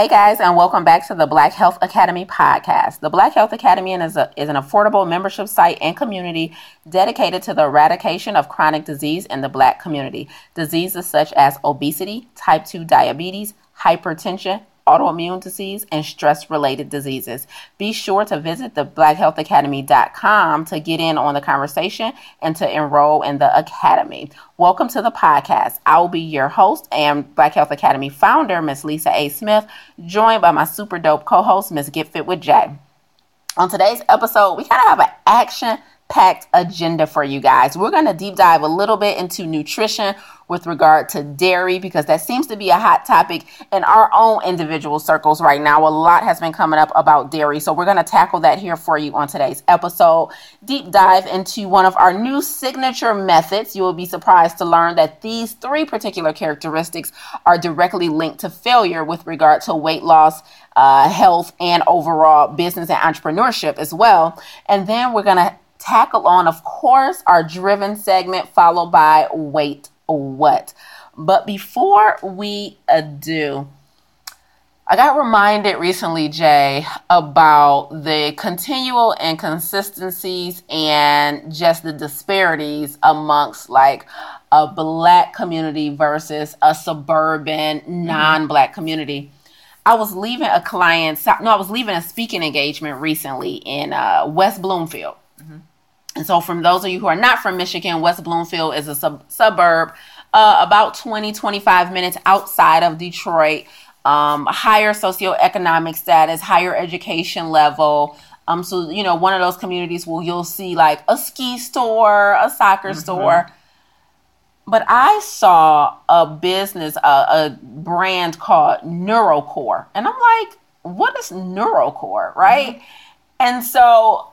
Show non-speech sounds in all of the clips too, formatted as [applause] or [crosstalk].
Hey guys, and welcome back to the Black Health Academy podcast. The Black Health Academy is, a, is an affordable membership site and community dedicated to the eradication of chronic disease in the black community. Diseases such as obesity, type 2 diabetes, hypertension, autoimmune disease, and stress related diseases. Be sure to visit the blackhealthacademy.com to get in on the conversation and to enroll in the academy. Welcome to the podcast. I will be your host and Black Health Academy founder, Miss Lisa A. Smith, joined by my super dope co host, Miss Get Fit with Jaye. On today's episode, we kind of have an action packed agenda for you guys. We're going to deep dive a little bit into nutrition with regard to dairy because that seems to be a hot topic in our own individual circles right now. A lot has been coming up about dairy. So we're going to tackle that here for you on today's episode. Deep dive into one of our new signature methods. You will be surprised to learn that these three particular characteristics are directly linked to failure with regard to weight loss. Uh, health and overall business and entrepreneurship as well. And then we're going to tackle on, of course, our driven segment, followed by wait what. But before we do, I got reminded recently, Jaye, about the continual inconsistencies and just the disparities amongst like a black community versus a suburban non black community. I was leaving a client, no, I was leaving a speaking engagement recently in uh, West Bloomfield. And so, from those of you who are not from Michigan, West Bloomfield is a sub- suburb uh, about 20, 25 minutes outside of Detroit. Um, higher socioeconomic status, higher education level. Um, so you know, one of those communities where you'll see like a ski store, a soccer mm-hmm. store. But I saw a business, a, a brand called NeuroCore, and I'm like, what is NeuroCore, right? Mm-hmm. And so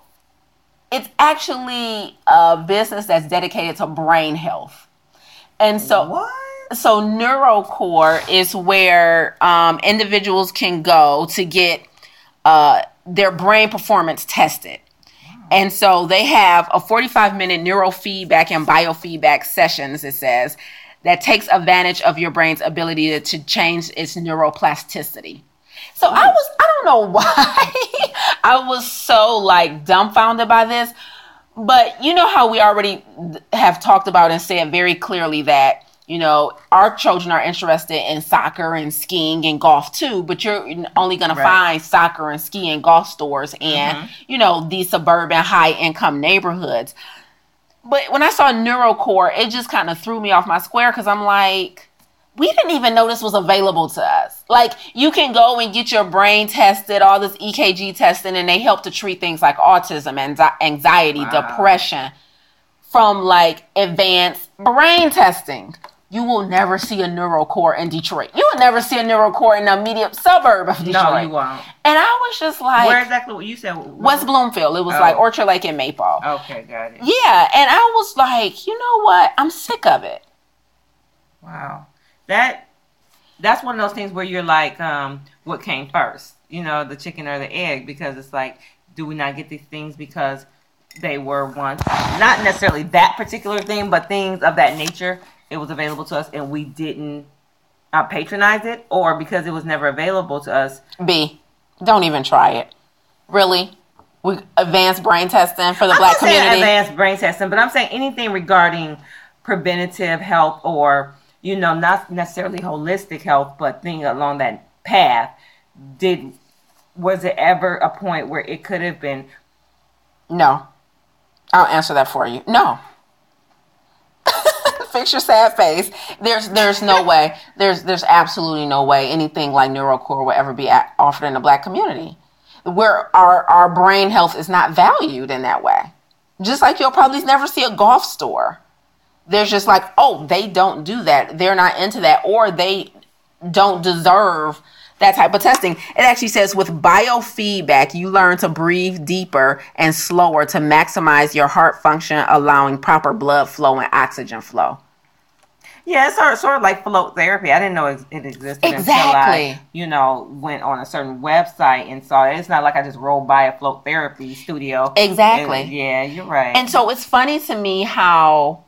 it's actually a business that's dedicated to brain health. And so what? So NeuroCore is where um, individuals can go to get uh, their brain performance tested. And so they have a 45 minute neurofeedback and biofeedback sessions, it says, that takes advantage of your brain's ability to, to change its neuroplasticity. So I was, I don't know [laughs] why I was so like dumbfounded by this, but you know how we already have talked about and said very clearly that you know our children are interested in soccer and skiing and golf too but you're only going right. to find soccer and ski and golf stores and mm-hmm. you know these suburban high income neighborhoods but when i saw neurocore it just kind of threw me off my square because i'm like we didn't even know this was available to us. Like you can go and get your brain tested, all this EKG testing, and they help to treat things like autism and anxiety, wow. depression from like advanced brain testing. You will never see a neurocore in Detroit. You will never see a neurocore in a medium suburb of Detroit. No, you won't. And I was just like, where exactly? What you said? West Bloomfield. It was oh. like Orchard Lake and Maple. Okay, got it. Yeah, and I was like, you know what? I'm sick of it. Wow that that's one of those things where you're like, um, what came first? You know, the chicken or the egg? Because it's like, do we not get these things because they were once not necessarily that particular thing, but things of that nature. It was available to us, and we didn't uh, patronize it, or because it was never available to us. B, don't even try it. Really, we advanced brain testing for the I'm black community. advanced brain testing, but I'm saying anything regarding preventative health or you know, not necessarily holistic health, but thing along that path, did was it ever a point where it could have been? No, I'll answer that for you. No. [laughs] Fix your sad face. There's there's no way. There's there's absolutely no way anything like NeuroCore will ever be offered in the black community, where our our brain health is not valued in that way. Just like you'll probably never see a golf store there's just like, oh, they don't do that. They're not into that, or they don't deserve that type of testing. It actually says with biofeedback, you learn to breathe deeper and slower to maximize your heart function, allowing proper blood flow and oxygen flow. Yeah, it's sort of, sort of like float therapy. I didn't know it, existed exactly. until I, you know, went on a certain website and saw it. It's not like I just rolled by a float therapy studio. Exactly. And, yeah, you're right. And so it's funny to me how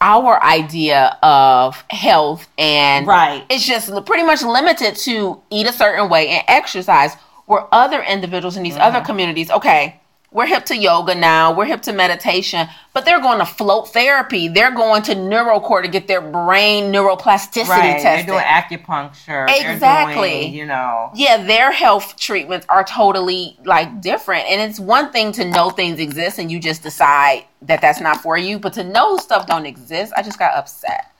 our idea of health and Right. it's just pretty much limited to eat a certain way and exercise where other individuals in these other mm-hmm. communities okay we're hip to yoga now we're hip to meditation but they're going to float therapy they're going to neurocore to get their brain neuroplasticity Right. They're tested doing acupuncture. Exactly. doing, you know. yeah, their health treatments are totally like different. And it's one thing to know things exist and you just decide that that's not for you, but to know stuff don't exist, I just got upset.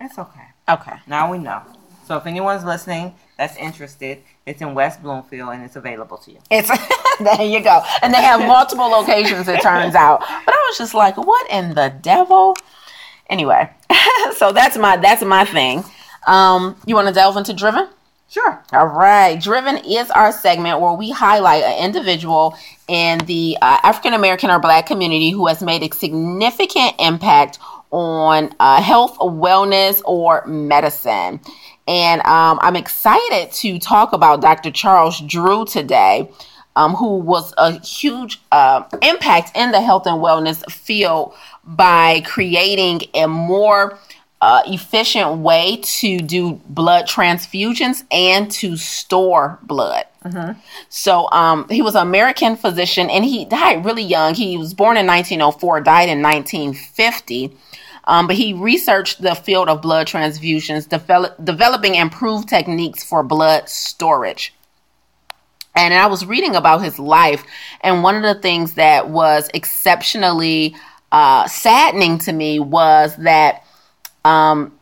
It's okay. Okay. Now we know. So if anyone's listening that's interested, it's in West Bloomfield and it's available to you. It's [laughs] there you go. And they have multiple locations it turns out. But I was just like, what in the devil? Anyway, [laughs] so that's my that's my thing. Um, you want to delve into driven? Sure. All right. Driven is our segment where we highlight an individual in the uh, African American or Black community who has made a significant impact on uh, health, wellness, or medicine. And um, I'm excited to talk about Dr. Charles Drew today, um, who was a huge uh, impact in the health and wellness field by creating a more uh, efficient way to do blood transfusions and to store blood. So um, he was an American physician and he died really young. He was born in 1904, died in 1950. Um, but he researched the field of blood transfusions, develop, developing improved techniques for blood storage. And I was reading about his life, and one of the things that was exceptionally uh, saddening to me was that um,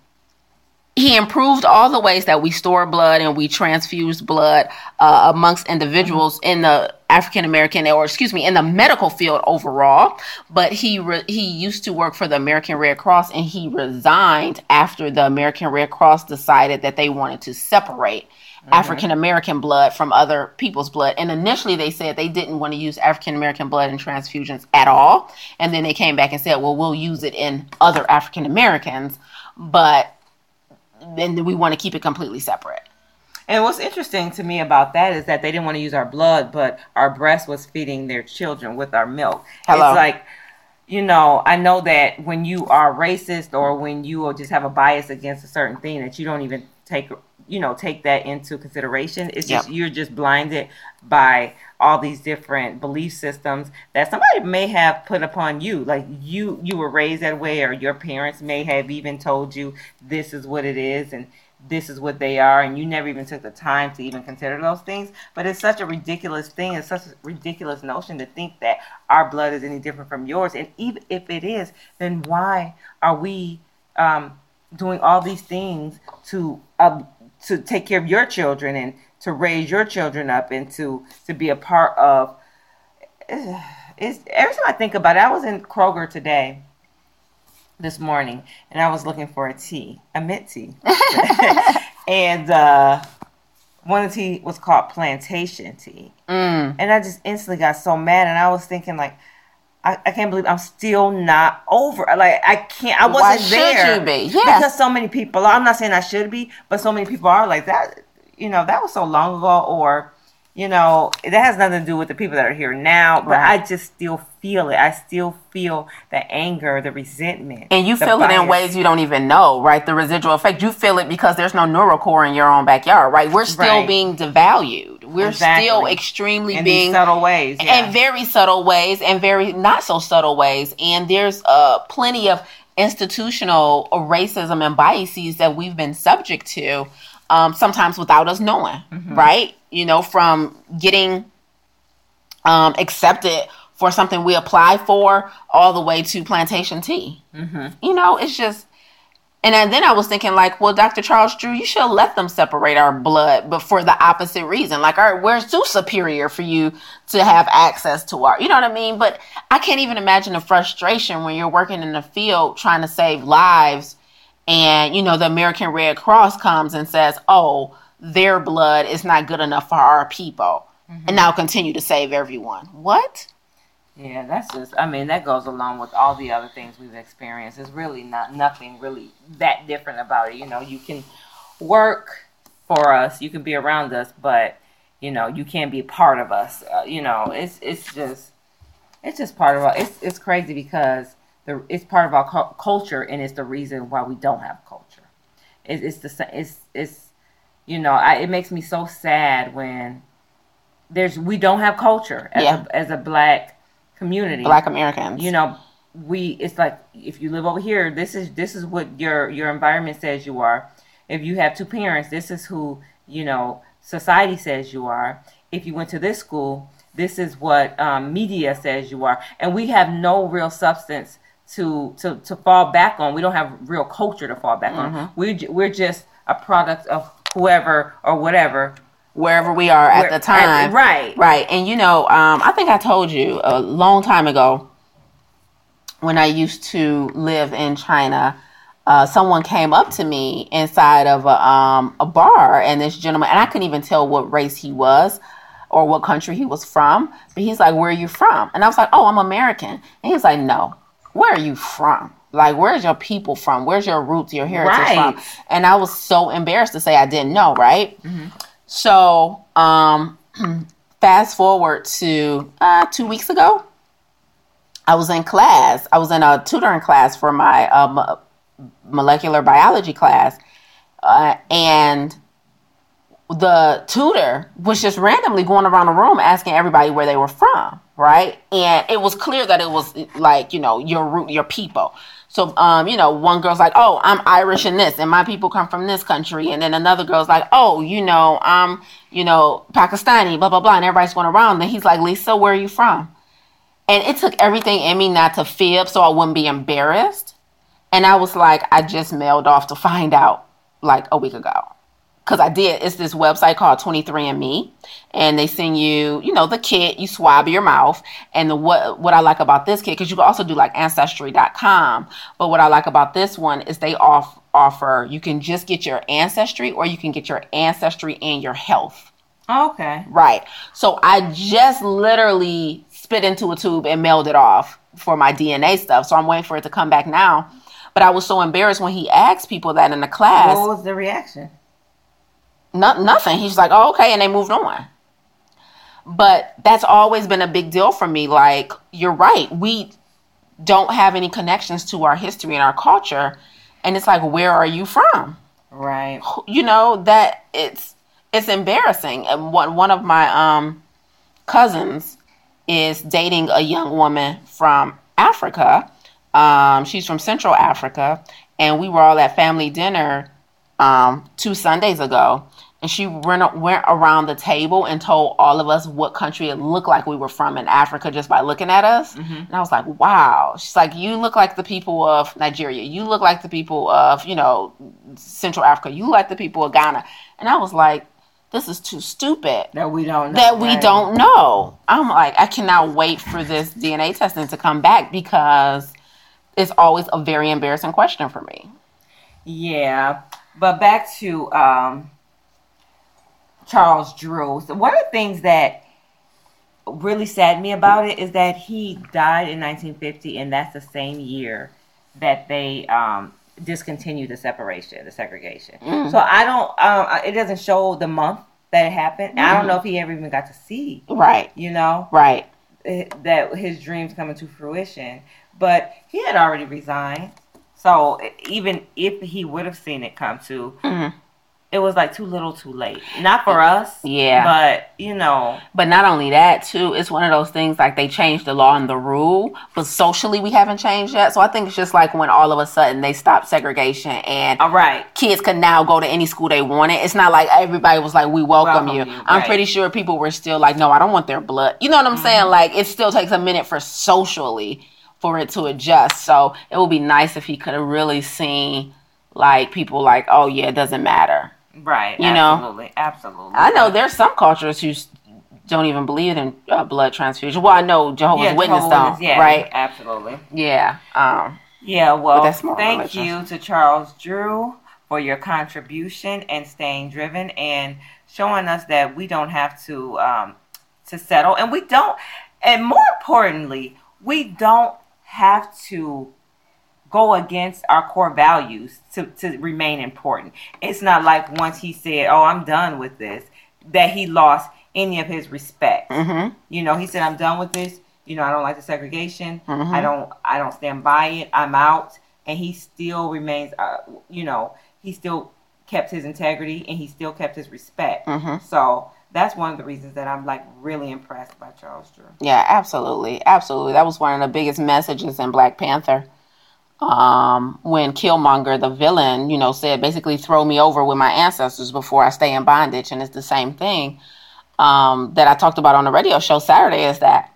he improved all the ways that we store blood and we transfuse blood uh, amongst individuals in the African American or excuse me in the medical field overall. But he re- he used to work for the American Red Cross and he resigned after the American Red Cross decided that they wanted to separate. African American blood from other people's blood. And initially they said they didn't want to use African American blood in transfusions at all. And then they came back and said, well, we'll use it in other African Americans. But then we want to keep it completely separate. And what's interesting to me about that is that they didn't want to use our blood, but our breast was feeding their children with our milk. Hello. It's like, you know, I know that when you are racist or when you will just have a bias against a certain thing that you don't even take, you know, take that into consideration. It's just you're just blinded by all these different belief systems that somebody may have put upon you. Like you, you were raised that way, or your parents may have even told you this is what it is, and this is what they are and you never even took the time to even consider those things but it's such a ridiculous thing it's such a ridiculous notion to think that our blood is any different from yours and even if it is then why are we um, doing all these things to uh, to take care of your children and to raise your children up and to to be a part of [sighs] it's every time I think about it I was in Kroger today this morning and I was looking for a tea, a mint tea. [laughs] and uh, one of the tea was called plantation tea. Mm. And I just instantly got so mad and I was thinking like I, I can't believe I'm still not over. Like I can't I wasn't Why should there. you be? Yeah. Because so many people are. I'm not saying I should be, but so many people are like that you know, that was so long ago or you know, that has nothing to do with the people that are here now, but Right. I just still feel it. I still feel the anger, the resentment. And you feel it in ways you don't even know, right? The residual effect. You feel it because there's no neurocore in your own backyard, right? We're still Right. being devalued. We're Exactly. still extremely in being subtle ways. Yeah. in very subtle ways and very not so subtle ways. And there's uh, plenty of institutional racism and biases that we've been subject to, um, sometimes without us knowing, right? You know, from getting um, accepted for something we apply for all the way to plantation tea. You know, it's just. And then- then I was thinking, like, well, Dr. Charles Drew, you should let them separate our blood, but for the opposite reason. Like, all right, we're too superior for you to have access to our, you know what I mean? But I can't even imagine the frustration when you're working in the field trying to save lives, and you know the American Red Cross comes and says, "Oh, their blood is not good enough for our people," and now continue to save everyone. What? Yeah, that's just. I mean, that goes along with all the other things we've experienced. It's really not nothing really that different about it. You know, you can work for us, you can be around us, but you know, you can't be part of us. Uh, you know, it's it's just it's just part of us. It's it's crazy because the it's part of our cu- culture, and it's the reason why we don't have culture. It, it's the it's it's you know I, it makes me so sad when there's we don't have culture as Yeah. a, as a black community. Black Americans. you know we it's like if you live over here this is this is what your your environment says you are if you have two parents this is who you know society says you are if you went to this school this is what um, media says you are and we have no real substance to to to fall back on we don't have real culture to fall back on we we're just a product of whoever or whatever wherever we are at Where- the time. at- right. Right. And you know, um, I think I told you a long time ago when I used to live in China. Uh, someone came up to me inside of a, um, a bar, and this gentleman, and I couldn't even tell what race he was or what country he was from. But he's like, "Where are you from?" And I was like, "Oh, I'm American." And he's like, "No, where are you from? Like, where's your people from? Where's your roots, your heritage Right. from?" And I was so embarrassed to say I didn't know. Right. So, um, [clears throat] fast forward to uh, two weeks ago, I was in class. I was in a tutoring class for my uh, mo- molecular biology class, uh, and the tutor was just randomly going around the room asking everybody where they were from, right? And it was clear that it was like, you know, your root, your people. So, um, you know, one girl's like, oh, I'm Irish in this, and my people come from this country. And then another girl's like, oh, you know, I'm, you know, Pakistani, blah, blah, blah. And everybody's going around. Then he's like, Lisa, where are you from? And it took everything in me not to fib so I wouldn't be embarrassed. And I was like, I just mailed off to find out like a week ago. Cause I did. It's this website called 23andMe, and they send you, you know, the kit. You swab your mouth, and the what what I like about this kit, because you can also do like Ancestry.com. But what I like about this one is they off offer you can just get your ancestry, or you can get your ancestry and your health. Oh, okay Right. So I just literally spit into a tube and mailed it off for my DNA stuff. So I'm waiting for it to come back now. But I was so embarrassed when he asked people that in the class. what was the reaction No, nothing. He's like, oh, okay. And they moved on. But that's always been a big deal for me. Like, you're right. We don't have any connections to our history and our culture. And it's like, where are you from? right you know that it's it's embarrassing and one one of my um cousins is dating a young woman from Africa um she's from Central Africa and we were all at family dinner um two Sundays ago and she went, went around the table and told all of us what country it looked like we were from in Africa just by looking at us. And I was like, wow. She's like, you look like the people of Nigeria. You look like the people of, you know, Central Africa. You look like the people of Ghana. And I was like, this is too stupid that we don't know that we right? don't know. I'm like, I cannot wait for this DNA testing to come back because it's always a very embarrassing question for me. Yeah, but back to um, Charles Drew. So one of the things that really saddened me about it is that he died in 1950, and that's the same year that they um, discontinued the separation, the segregation. So I don't. Um, it doesn't show the month that it happened. I don't know if he ever even got to see. Right, You know, right. eh, that his dreams coming to fruition. But he had already resigned. So even if he would have seen it come to, Mhm. It was like too little too late. Not for us. Yeah. But, you know, But not only that, too, it's one of those things like they changed the law and the rule, but socially we haven't changed yet. So I think it's just like when all of a sudden they stopped segregation and all right. kids could now go to any school they wanted. It's not like everybody was like, "We welcome, Welcome you." you, I'm right. pretty sure people were still like, "No, I don't want their blood." You know what I'm saying? Mm-hmm. Like it still takes a minute for socially for it to adjust. So it would be nice if he could have really seen like people like, "Oh yeah, it doesn't matter." Right. You know? absolutely, Absolutely. I know there's some cultures who don't even believe in uh, blood transfusion. Well, I know Jehovah's yeah, Witness Jehovah's don't, yeah, right? Absolutely. Yeah. Um. Yeah, well, thank you to Charles Drew for your contribution and staying driven and showing us that we don't have to um, to settle, and we don't, and more importantly, we don't have to go against our core values to, to remain important. It's not like once he said, "Oh, I'm done with this," that he lost any of his respect. Mhm. You know, he said, "I'm done with this." you know, I don't like the segregation. Mhm. I don't, I don't stand by it. I'm out, and he still remains, uh, you know, he still kept his integrity and he still kept his respect. hmm So that's one of the reasons that I'm like really impressed by Charles Drew. Yeah, absolutely, absolutely. That was one of the biggest messages in Black Panther. Um, when Killmonger, the villain, you know, said basically throw me over with my ancestors before I stay in bondage, and it's the same thing um, that I talked about on the radio show Saturday. Is that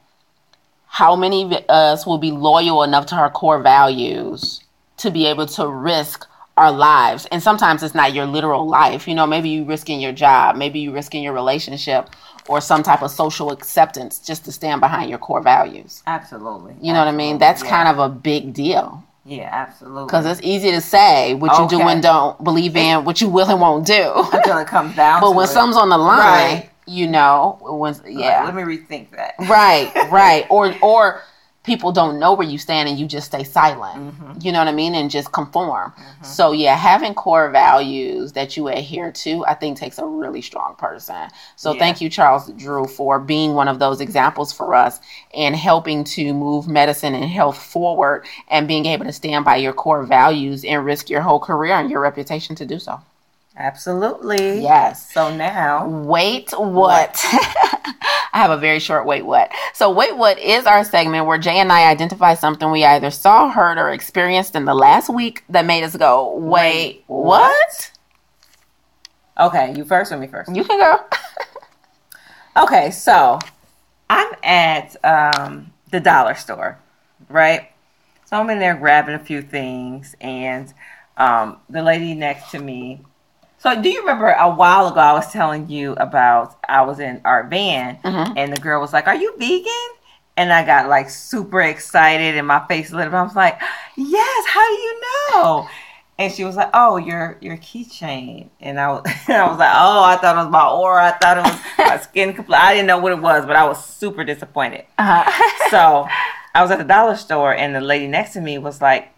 how many of us will be loyal enough to our core values to be able to risk our lives? And sometimes it's not your literal life. You know, maybe you're risking your job, maybe you're risking your relationship or some type of social acceptance just to stand behind your core values. Absolutely. You know what I mean? That's kind of a big deal yeah, absolutely. because it's easy to say what you do and don't believe in, what you will and won't do. until it [laughs] comes down. but when it. something's on the line, Right. you know, when Like, yeah, let me rethink that. right, right, [laughs] or or people don't know where you stand and you just stay silent. Mm-hmm. You know what I mean, and just conform. So yeah, having core values that you adhere to, I think takes a really strong person. So Yeah. thank you, Charles Drew, for being one of those examples for us and helping to move medicine and health forward and being able to stand by your core values and risk your whole career and your reputation to do so. Absolutely. Yes. So now, Wait, what? [laughs] I have a very short wait, what? So, wait, what is our segment where Jaye and I identify something we either saw, heard, or experienced in the last week that made us go, wait, Wait, what? okay, you first or me first? You can go. [laughs] Okay, so I'm at um, the dollar store, right? So I'm in there grabbing a few things, and um, the lady next to me. So do you remember a while ago I was telling you about I was in our van, Mhm. and the girl was like, "Are you vegan?" And I got like super excited, and my face lit up. I was like, "Yes, how do you know?" And she was like, "Oh, your your keychain." And I was, [laughs] I was like, "Oh, I thought it was my aura. I thought it was my [laughs] skin compl I didn't know what it was, but I was super disappointed." Uh-huh. [laughs] So I was at the dollar store, and the lady next to me was like,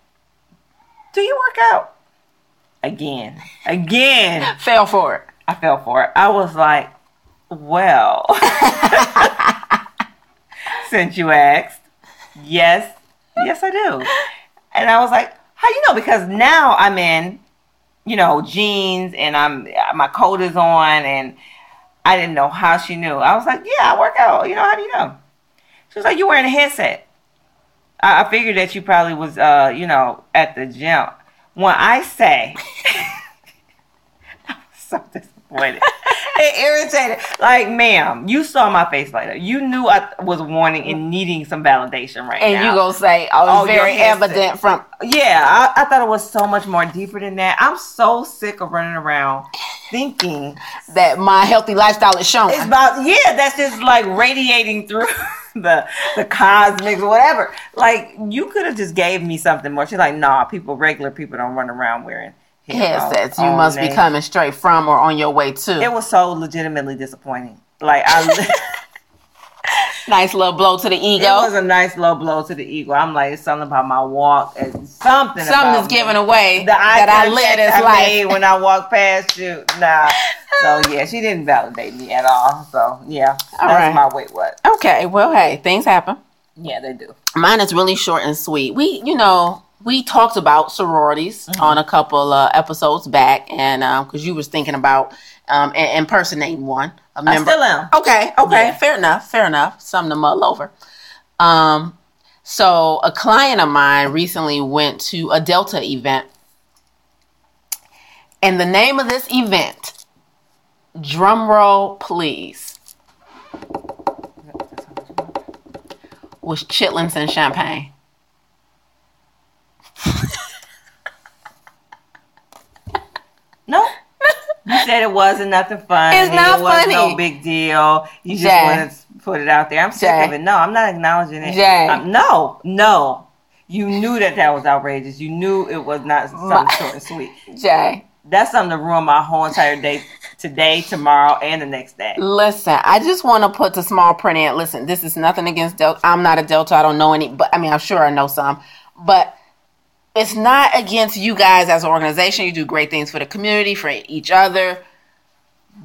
"Do you work out?" Again, again, [laughs] Fell for it. I fell for it. I was like, "Well, [laughs] since you asked, yes, yes, I do." And I was like, "How you know?" Because now I'm in, you know, jeans, and I'm my coat is on, and I didn't know how she knew. I was like, "Yeah, I work out." You know, how do you know? She was like, "You're wearing a headset." I, I figured that you probably was, uh, you know, at the gym. When I say, I'm [laughs] so disappointed. [laughs] it irritated. Like, ma'am, you saw my face later. You knew I was wanting and needing some validation right And now. And you gonna say, oh, Oh, very evident from. Yeah, I, I thought it was so much more deeper than that. I'm so sick of running around thinking That my healthy lifestyle is showing. it's about yeah, that's just like radiating through [laughs] [laughs] the the cosmics whatever. Like you could have just gave me something more. She's like, nah, people regular people don't run around wearing Headsets. You all must be coming straight from or on your way to. It was so legitimately disappointing. Like I [laughs] nice little blow to the ego. it was a nice little blow to the ego. I'm like, it's something about my walk and something. Something about is me. giving away the that I live contact this I life. made when I walk past you. Nah. [laughs] So yeah, she didn't validate me at all. So yeah, All that's right. my weight what. Okay, well, hey, things happen. Yeah, they do. Mine is really short and sweet. We, you know, we talked about sororities Mm-hmm. on a couple uh, episodes back, and because you was thinking about um, i- impersonating one, a I member. still am. Okay, okay, Yeah. fair enough, fair enough. Something to mull over. Um, so a client of mine recently went to a Delta event, and the name of this event, drum roll please, was chitlins and champagne. No. You said it wasn't nothing fun. It's not it was no big deal. You just Jaye. wanted to put it out there. I'm sick Jaye. of it. No, I'm not acknowledging it. Jaye. Um, no, no. You knew that that was outrageous. You knew it was not something My- short and sweet. Jaye, That's something to ruin my whole entire day today, tomorrow, and the next day. listen, I just want to put the small print in. Listen, this is nothing against Delta. I'm not a Delta. I don't know any, but I mean, I'm sure I know some. But it's not against you guys as an organization. You do great things for the community, for each other.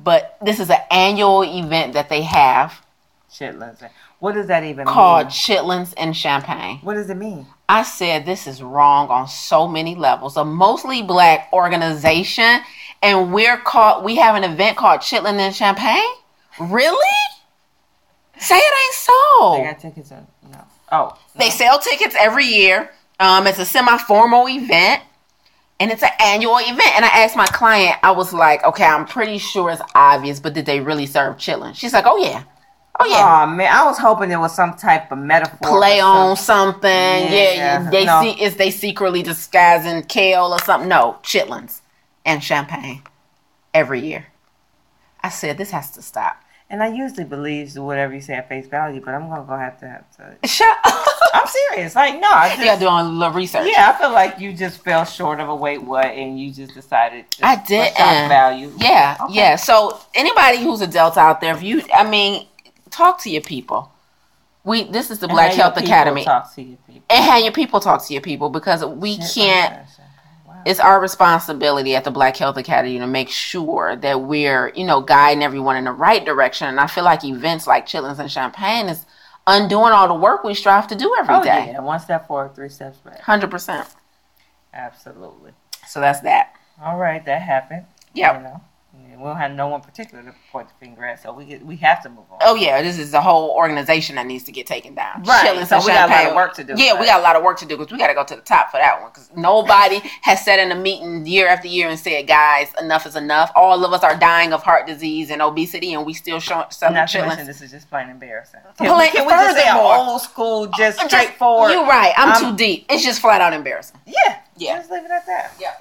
But this is an annual event that they have Chitlins. What does that even called mean? chitlins and champagne. What does it mean? I said this is wrong on so many levels. A mostly black organization, and we're called. We have an event called Chitlin and Champagne. Really? Say it ain't so. They got tickets. In, no. Oh, They sell tickets every year. Um, it's a semi-formal event, and it's an annual event. And I asked my client, I was like, "Okay, I'm pretty sure it's obvious, but did they really serve chitlin?" She's like, "Oh yeah, oh yeah." Oh man, I was hoping there was some type of metaphor. Play or on something. something, yeah. Yeah, they no. see is they secretly disguising kale or something? No, chitlins and champagne every year. I said this has to stop. And I usually believe whatever you say at face value, but I'm gonna go have to have to. Shut up. [laughs] I'm serious. Like no, I just, you gotta do a little research. Yeah, I feel like you just fell short of a wait what, and you just decided. Just I didn't. shock value. Yeah, Okay. yeah. So anybody who's a Delta out there, if you, I mean, talk to your people. We this is the Black Health Academy, Talk to your people. and have your people talk to your people because we Shit, can't. Okay, shit. Wow. It's our responsibility at the Black Health Academy to make sure that we're, you know, guiding everyone in the right direction. And I feel like events like Chitlins and Champagne is undoing all the work we strive to do every Oh day. yeah, one step forward, three steps back. Hundred percent. Absolutely. So that's that. All right, that happened. Yep. You know, Yeah, we don't have no one particular to point the finger at, so we get, we have to move on. Oh yeah, this is a whole organization that needs to get taken down. Right, Chitlins so we got a lot of work to do, Yeah, we got a lot of work to do because we got to go to the top for that one. Because nobody has sat in a meeting year after year and said, "Guys, enough is enough." All of us are dying of heart disease and obesity, and we still show, selling Not this is just plain embarrassing. Plain- can we just say old school, just I'm just- straightforward? You're right. I'm Um, too deep. It's just flat out embarrassing. Yeah, Yeah. Just leave it at that. Yeah.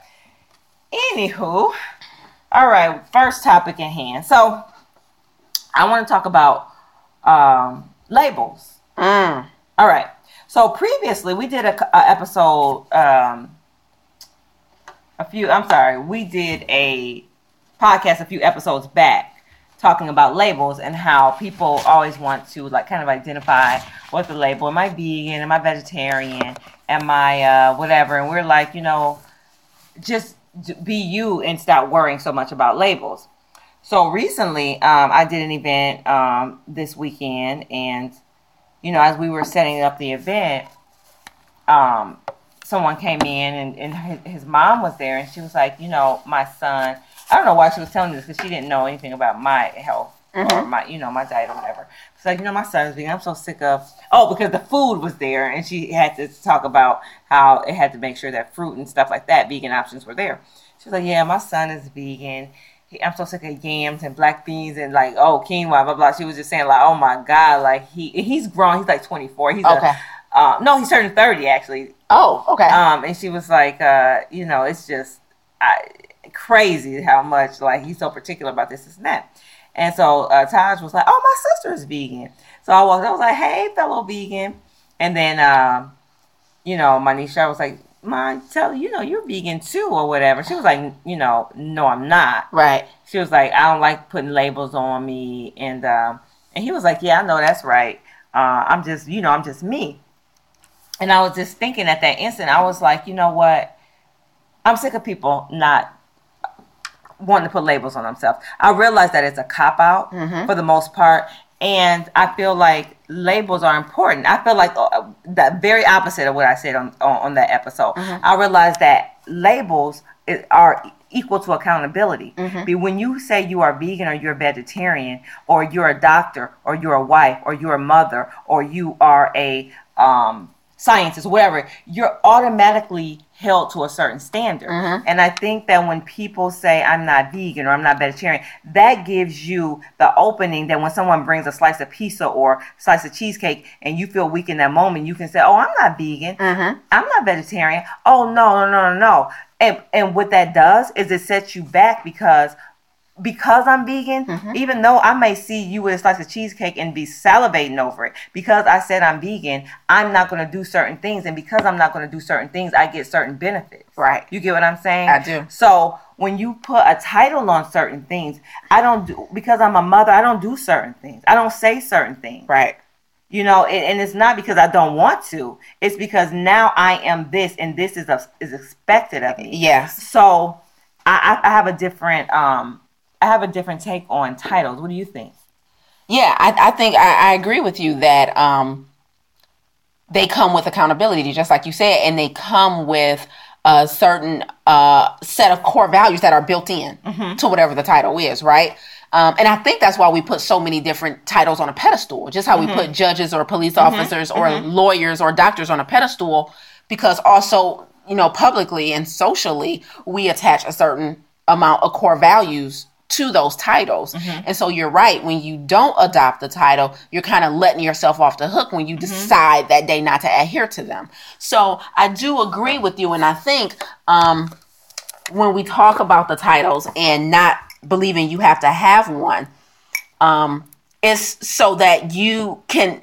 Anywho, all right. First topic in hand. So, I want to talk about um, labels. Mm. All right. So previously we did a episode. Um, a few. I'm sorry. We did a podcast a few episodes back talking about labels and how people always want to like kind of identify what the label. Am I vegan? Am I vegetarian? Am I uh, whatever? And we're like, you know, just be you and stop worrying so much about labels. So recently, um, I did an event um, this weekend, and you know, as we were setting up the event, um, someone came in and, and his, mom was there, and she was like, you know, my son. I don't know why she was telling this because she didn't know anything about my health or Mhm. my, you know, my diet or whatever. She's like, you know, my son's vegan. I'm so sick of. Oh, because the food was there, and she had to talk about how it had to make sure that fruit and stuff like that, vegan options were there. She was like, yeah, my son is vegan. He, I'm so sick of yams and black beans and like oh quinoa blah blah. She was just saying like oh my god like he he's grown he's like 24 he's Okay. a, uh, no he's turning 30 actually Oh, okay. um and she was like uh you know it's just I, crazy how much like he's so particular about this and that and so uh, Taj was like oh my sister is vegan so I was I was like hey fellow vegan and then um you know my Manisha was like my tell you know you're vegan too or whatever she was like you know no I'm not right. she was like, I don't like putting labels on me, and um, and he was like, Yeah, I know that's right. Uh, I'm just, you know, I'm just me. And I was just thinking at that instant, I was like, you know what? I'm sick of people not wanting to put labels on themselves. I realize that it's a cop out Mhm. for the most part, and I feel like labels are important. I feel like uh, the very opposite of what I said on on, on that episode. I realize that labels are equal to accountability. Be when you say you are vegan or you're vegetarian or you're a doctor or you're a wife or you're a mother or you are a um, scientist, whatever, you're automatically held to a certain standard. And I think that when people say I'm not vegan or I'm not vegetarian, that gives you the opening that when someone brings a slice of pizza or slice of cheesecake and you feel weak in that moment, you can say, "Oh, I'm not vegan. Mm-hmm. I'm not vegetarian. Oh no, no, no, no, no." And and what that does is it sets you back because because I'm vegan, Mm-hmm. even though I may see you with a slice of cheesecake and be salivating over it, because I said I'm vegan, I'm not going to do certain things, and because I'm not going to do certain things, I get certain benefits. Right. You get what I'm saying? I do. So when you put a title on certain things, I don't do because I'm a mother. I don't do certain things. I don't say certain things. Right. You know, and, and it's not because I don't want to. It's because now I am this, and this is a, is expected of me. Yes. So I, I I have a different um I have a different take on titles. What do you think? Yeah, I, I think I, I, agree with you that um, they come with accountability, just like you said, and they come with a certain uh, set of core values that are built in mm-hmm. to whatever the title is, right? Um, and I think that's why we put so many different titles on a pedestal, just how mm-hmm. we put judges or police mm-hmm. officers or mm-hmm. lawyers or doctors on a pedestal, because also, you know, publicly and socially, we attach a certain amount of core values to those titles. Mm-hmm. And so you're right. When you don't adopt the title, you're kind of letting yourself off the hook when you mm-hmm. decide that day not to adhere to them. So I do agree with you. And I think um, when we talk about the titles and not believing you have to have one um, is so that you can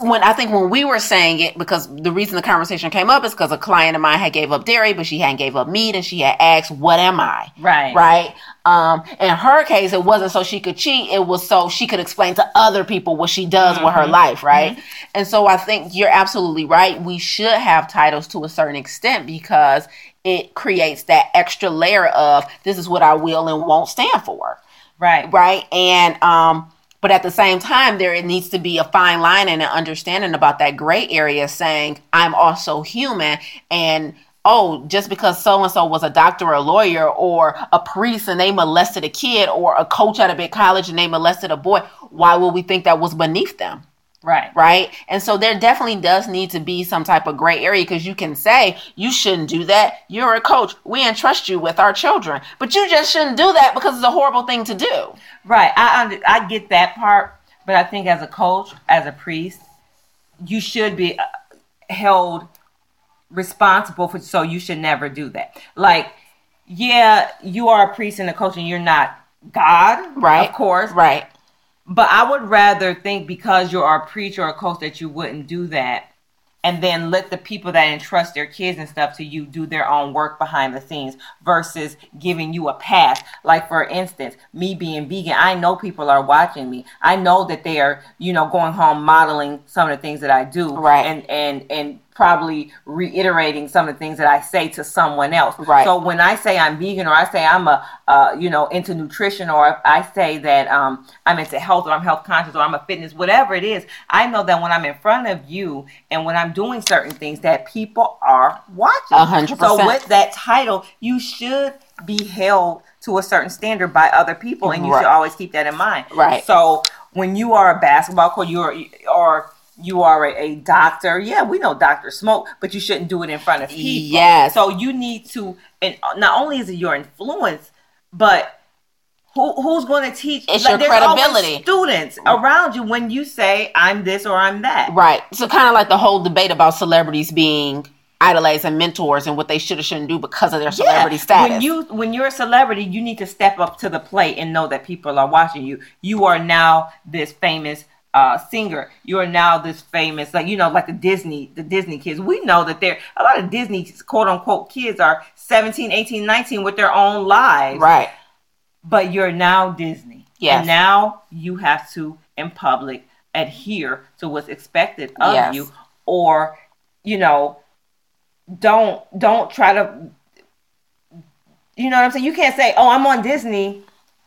when I think when we were saying it, because the reason the conversation came up is because a client of mine had gave up dairy, but she hadn't gave up meat, and she had asked, "What am I?" Right, right. Um, in her case, it wasn't so she could cheat; it was so she could explain to other people what she does mm-hmm. with her mm-hmm. life, right? Mm-hmm. And so I think you're absolutely right. We should have titles to a certain extent because it creates that extra layer of this is what I will and won't stand for. Right. Right. And um, but at the same time, there needs to be a fine line and an understanding about that gray area saying, I'm also human and oh, just because so and so was a doctor or a lawyer or a priest and they molested a kid or a coach at a big college and they molested a boy, why would we think that was beneath them? Right. Right. And so there definitely does need to be some type of gray area because you can say, you shouldn't do that. You're a coach. We entrust you with our children. But you just shouldn't do that because it's a horrible thing to do. Right. I, I get that part. But I think as a coach, as a priest, you should be uh, held responsible for, so you should never do that. Like, yeah, you are a priest and a coach and you're not God. Right. Of course. Right but I would rather think because you're a preacher or a coach that you wouldn't do that and then let the people that entrust their kids and stuff to you do their own work behind the scenes versus giving you a pass. Like for instance, me being vegan, I know people are watching me. I know that they are, you know, going home modeling some of the things that I do. Right. And and and probably reiterating some of the things that I say to someone else. Right. So when I say I'm vegan or I say I'm a, uh, you know, into nutrition or I say that um, I'm into health or I'm health conscious or I'm a fitness, whatever it is, I know that when I'm in front of you and when I'm doing certain things that people are watching. A hundred percent. So with that title, you should be held to a certain standard by other people and you right. should always keep that in mind. Right. So when you are a basketball coach, you're or you are a, a, doctor. Yeah, we know doctors smoke, but you shouldn't do it in front of people. Yes. So you need to, and not only is it your influence, but who, who's going to teach? It's like, your credibility. Students around you when you say I'm this or I'm that. Right. So kind of like the whole debate about celebrities being idolized and mentors and what they should or shouldn't do because of their celebrity yeah. status. When you when you're a celebrity, you need to step up to the plate and know that people are watching you. You are now this famous uh, singer, you are now this famous, like you know, like the Disney, the Disney kids. We know that there are a lot of Disney quote unquote kids are 17, 18, 19 with their own lives. Right. But you're now Disney. Yes. And now you have to in public adhere to what's expected of yes. you or you know don't don't try to you know what I'm saying? You can't say, "Oh, I'm on Disney."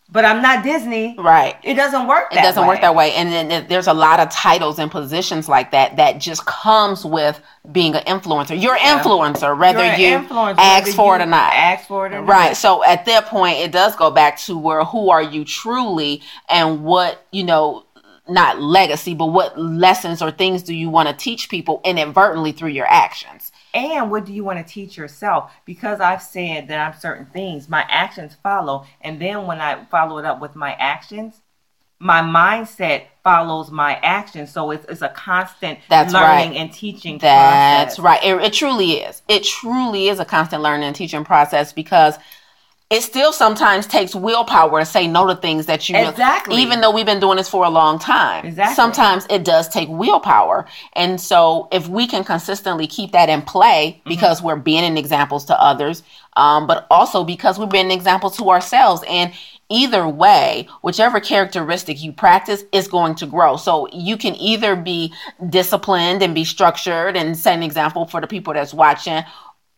But I'm not Disney. Right. It doesn't work. It doesn't way. work that way. And then there's a lot of titles and positions like that that just comes with being an influencer. You're an influencer, whether you influencer, ask whether for it or not. Ask for it or not. Right. So at that point, it does go back to where who are you truly and what you know not legacy, but what lessons or things do you want to teach people inadvertently through your actions? And what do you want to teach yourself? Because I've said that I'm certain things, my actions follow. And then when I follow it up with my actions, my mindset follows my actions. So it's, it's a constant That's learning right. and teaching That's process. right. It, it truly is. It truly is a constant learning and teaching process because – it still sometimes takes willpower to say no to things that you exactly even though we've been doing this for a long time exactly. sometimes it does take willpower and so if we can consistently keep that in play mm-hmm. because mm-hmm. we're being examples to others um, but also because we're being examples to ourselves and either way whichever characteristic you practice is going to grow so you can either be disciplined and be structured and set an example for the people that's watching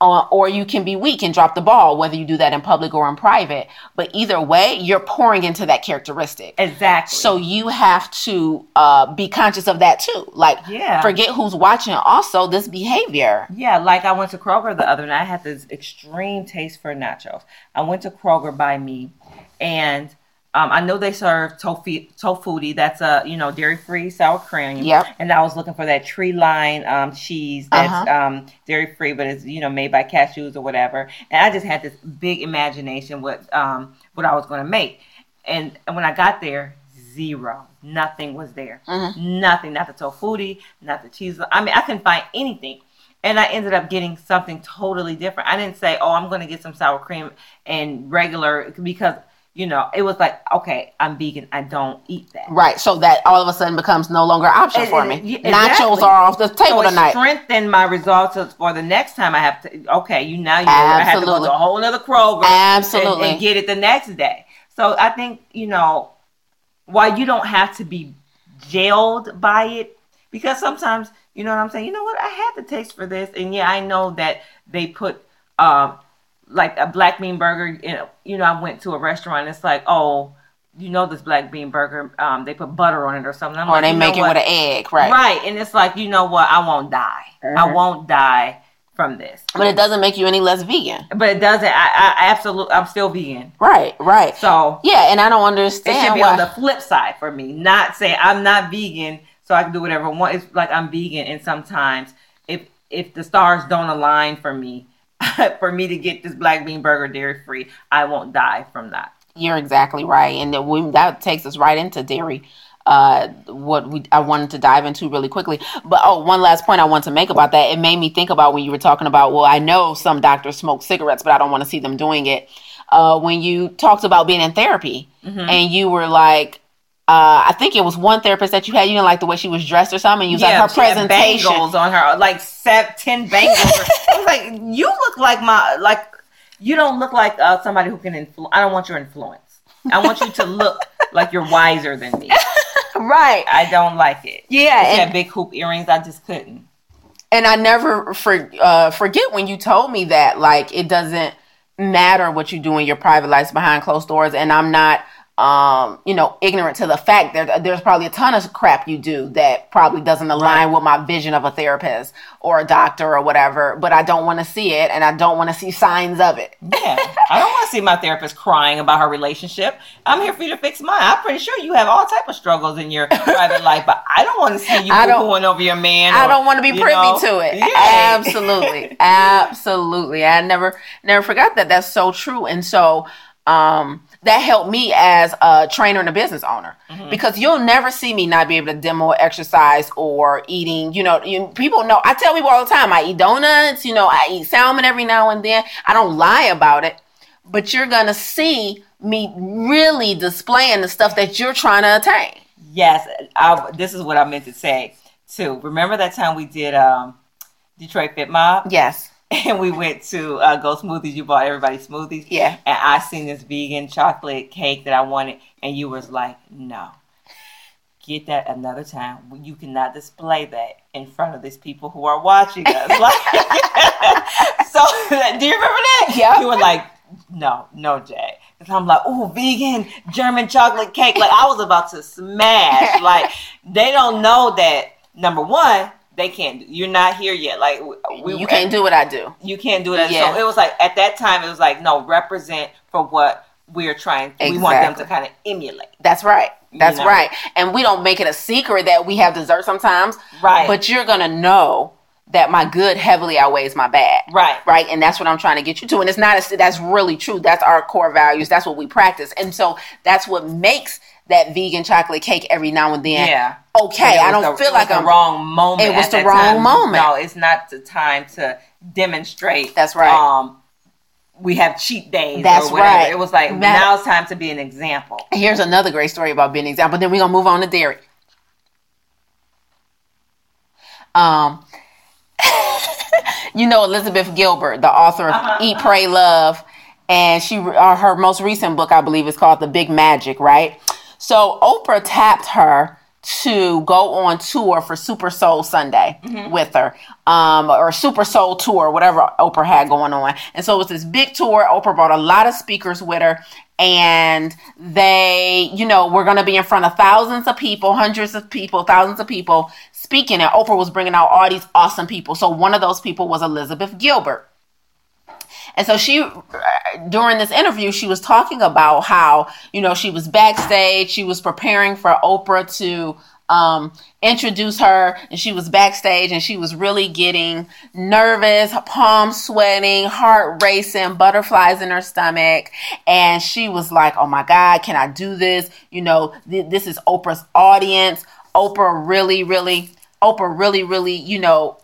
uh, or you can be weak and drop the ball, whether you do that in public or in private. But either way, you're pouring into that characteristic. Exactly. So you have to uh, be conscious of that too. Like, Yeah. forget who's watching. Also, this behavior. Yeah, like I went to Kroger the other night. I had this extreme taste for nachos. I went to Kroger by me, and um, I know they serve tofu Tofutti. That's a you know dairy free sour cream. Yep. And I was looking for that Treeline um, cheese that's um, dairy free, but it's you know made by cashews or whatever. And I just had this big imagination what um, what I was going to make. And, and when I got there, zero, nothing was there. Nothing, not the Tofutti, not the cheese. I mean, I couldn't find anything. And I ended up getting something totally different. I didn't say, "Oh, I'm going to get some sour cream and regular," because you know it was like, "Okay, I'm vegan. I don't eat that." Right. So that all of a sudden becomes no longer an option And- for and- me. yeah, Nachos are off the table so it tonight. strengthened my results for the next time I have to. Okay, you now you I have to go to a whole other Kroger, and- Absolutely. and, get it the next day. So I think you know, while you don't have to be jailed by it, because sometimes you know what I'm saying. You know what? I had the taste for this, and yeah, I know that they put um like a black bean burger. In, you know, I went to a restaurant. It's like, oh, you know, this black bean burger. Um, they put butter on it or something. I'm or like, they make it what? with an egg. Right. Right. And it's like, you know what? I won't die. I Mhm. won't die from this. But it doesn't make you any less vegan. But it doesn't. I, I absolutely, I'm still vegan. Right. Right. So Yeah, and I don't understand. it should be why. on the flip side for me. Not say I'm not vegan, so I can do whatever I want. It's like I'm vegan, and sometimes if if the stars don't align for me, [laughs] for me to get this black bean burger dairy free, I won't die from that. You're exactly right, and that, we, that takes us right into dairy. Uh, what we I wanted to dive into really quickly, but oh, one last point I want to make about that. It made me think about when you were talking about. Well, I know some doctors smoke cigarettes, but I don't want to see them doing it. Uh, when you talked about being in therapy, and you were like, uh, I think it was one therapist that you had. You didn't like the way she was dressed or something. You was like her presentation. bangles on her, like seven, ten [laughs] bangles. I was like, you look like my like. You don't look like uh, somebody who can influence. I don't want your influence. I want you to look [laughs] like you're wiser than me. Right. I don't like it. Yeah, She and- had big hoop earrings. I just couldn't. and I never for, uh, forget when you told me that like it doesn't matter what you do in your private life behind closed doors, and I'm not um you know ignorant to the fact that there's probably a ton of crap you do that probably doesn't align with my vision of a therapist or a doctor or whatever but i don't want to see it and i don't want to see signs of it Yeah, I don't want to see my therapist crying about her relationship. I'm here for you to fix mine. I'm pretty sure you have all type of struggles in your [laughs] private life, but I don't want to see you going over your man. I or, don't want to be privy know. to it. Yeah. Absolutely. [laughs] Absolutely. I never never forgot that. That's so true. And so um that helped me as a trainer and a business owner. Mm-hmm. because you'll never see me not be able to demo exercise or eating. You know you, people know i tell people all the time i eat donuts you know i eat salmon every now and then. I don't lie about it. But you're gonna see me really displaying the stuff that you're trying to attain. Yes, I, this is what I meant to say too. Remember that time we did um, Detroit Fit Mob, yes [laughs] and we went to uh, Go Smoothies. You bought everybody smoothies, Yeah. And I seen this vegan chocolate cake that I wanted, and you was like, "No, get that another time. You cannot display that in front of these people who are watching us." [laughs] Like, [laughs] so do you remember that? Yeah. You were like, "No, no, Jaye." And I'm like, "Ooh, vegan German chocolate cake!" Like I was about to smash. Like they don't know that. Number one, they can't. do- You're not here yet. Like we, you can't do what i do you can't do it. Yeah. So it was like at that time, it was like no, represent for what we're trying. We want them to kind of emulate. That's right. That's know? right. And we don't make it a secret that we have dessert sometimes. Right. But you're going to know that my good heavily outweighs my bad. Right. Right. And that's what I'm trying to get you to. And it's not, a, that's really true. That's our core values. That's what we practice. And so that's what makes that vegan chocolate cake every now and then. Yeah. Okay. I don't the- feel it was like the I'm wrong moment. It was the wrong time. moment. No, it's not the time to demonstrate. That's right. Um, we have cheat days. That's or right. It was like now it's time to be an example. Here's another great story about being an example. Then we're gonna move on to dairy. Um, [laughs] you know Elizabeth Gilbert, the author of Uh-huh. Eat, Pray, Love, and she uh, her most recent book, I believe, is called The Big Magic. Right. So Oprah tapped her to go on tour for Super Soul Sunday with her, um, or Super Soul Tour, whatever Oprah had going on. And so it was this big tour. Oprah brought a lot of speakers with her, and they, you know, were going to be in front of thousands of people, hundreds of people, thousands of people speaking. And Oprah was bringing out all these awesome people. So one of those people was Elizabeth Gilbert. And so she, during this interview, she was talking about how, you know, she was backstage, she was preparing for Oprah to um, introduce her, and she was backstage and she was really getting nervous, palms sweating, heart racing, butterflies in her stomach. And she was like, oh my God, can I do this? You know, th- this is Oprah's audience. Oprah really, really, Oprah really, really, you know,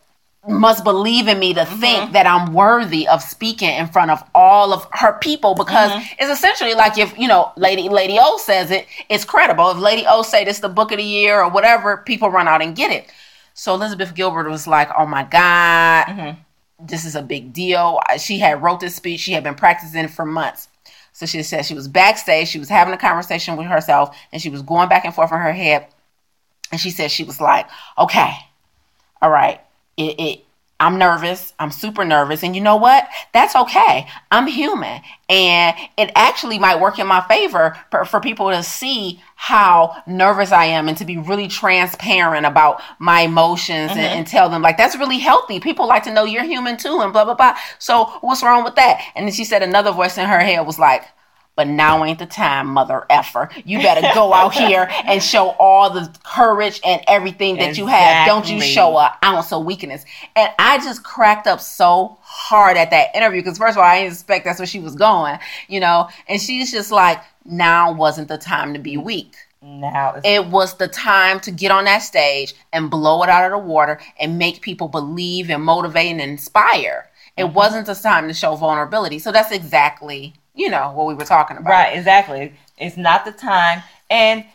must believe in me to mm-hmm. think that I'm worthy of speaking in front of all of her people because mm-hmm. it's essentially like if you know Lady Lady O says it, it's credible. If Lady O say this the book of the year or whatever, people run out and get it. So Elizabeth Gilbert was like, "Oh my God, mm-hmm. this is a big deal." She had wrote this speech. She had been practicing for months. So she said she was backstage. She was having a conversation with herself, and she was going back and forth in her head. And she said she was like, "Okay, all right." It, it I'm nervous. I'm super nervous. And you know what? That's okay. I'm human. And it actually might work in my favor for, for people to see how nervous I am and to be really transparent about my emotions and, mm-hmm. and tell them, like, that's really healthy. People like to know you're human too, and blah, blah, blah. So what's wrong with that? And then she said another voice in her head was like, but now ain't the time, mother effer. You better go out [laughs] here and show all the courage and everything that you have. Don't you Exactly. show an ounce of weakness. And I just cracked up so hard at that interview because first of all, I didn't expect that's where she was going, you know. And she's just like, now wasn't the time to be weak. Now it's It was the time to get on that stage and blow it out of the water and make people believe and motivate and inspire. It Mm-hmm. wasn't the time to show vulnerability. So that's exactly, you know, what we were talking about. Right, exactly. It's not the time, and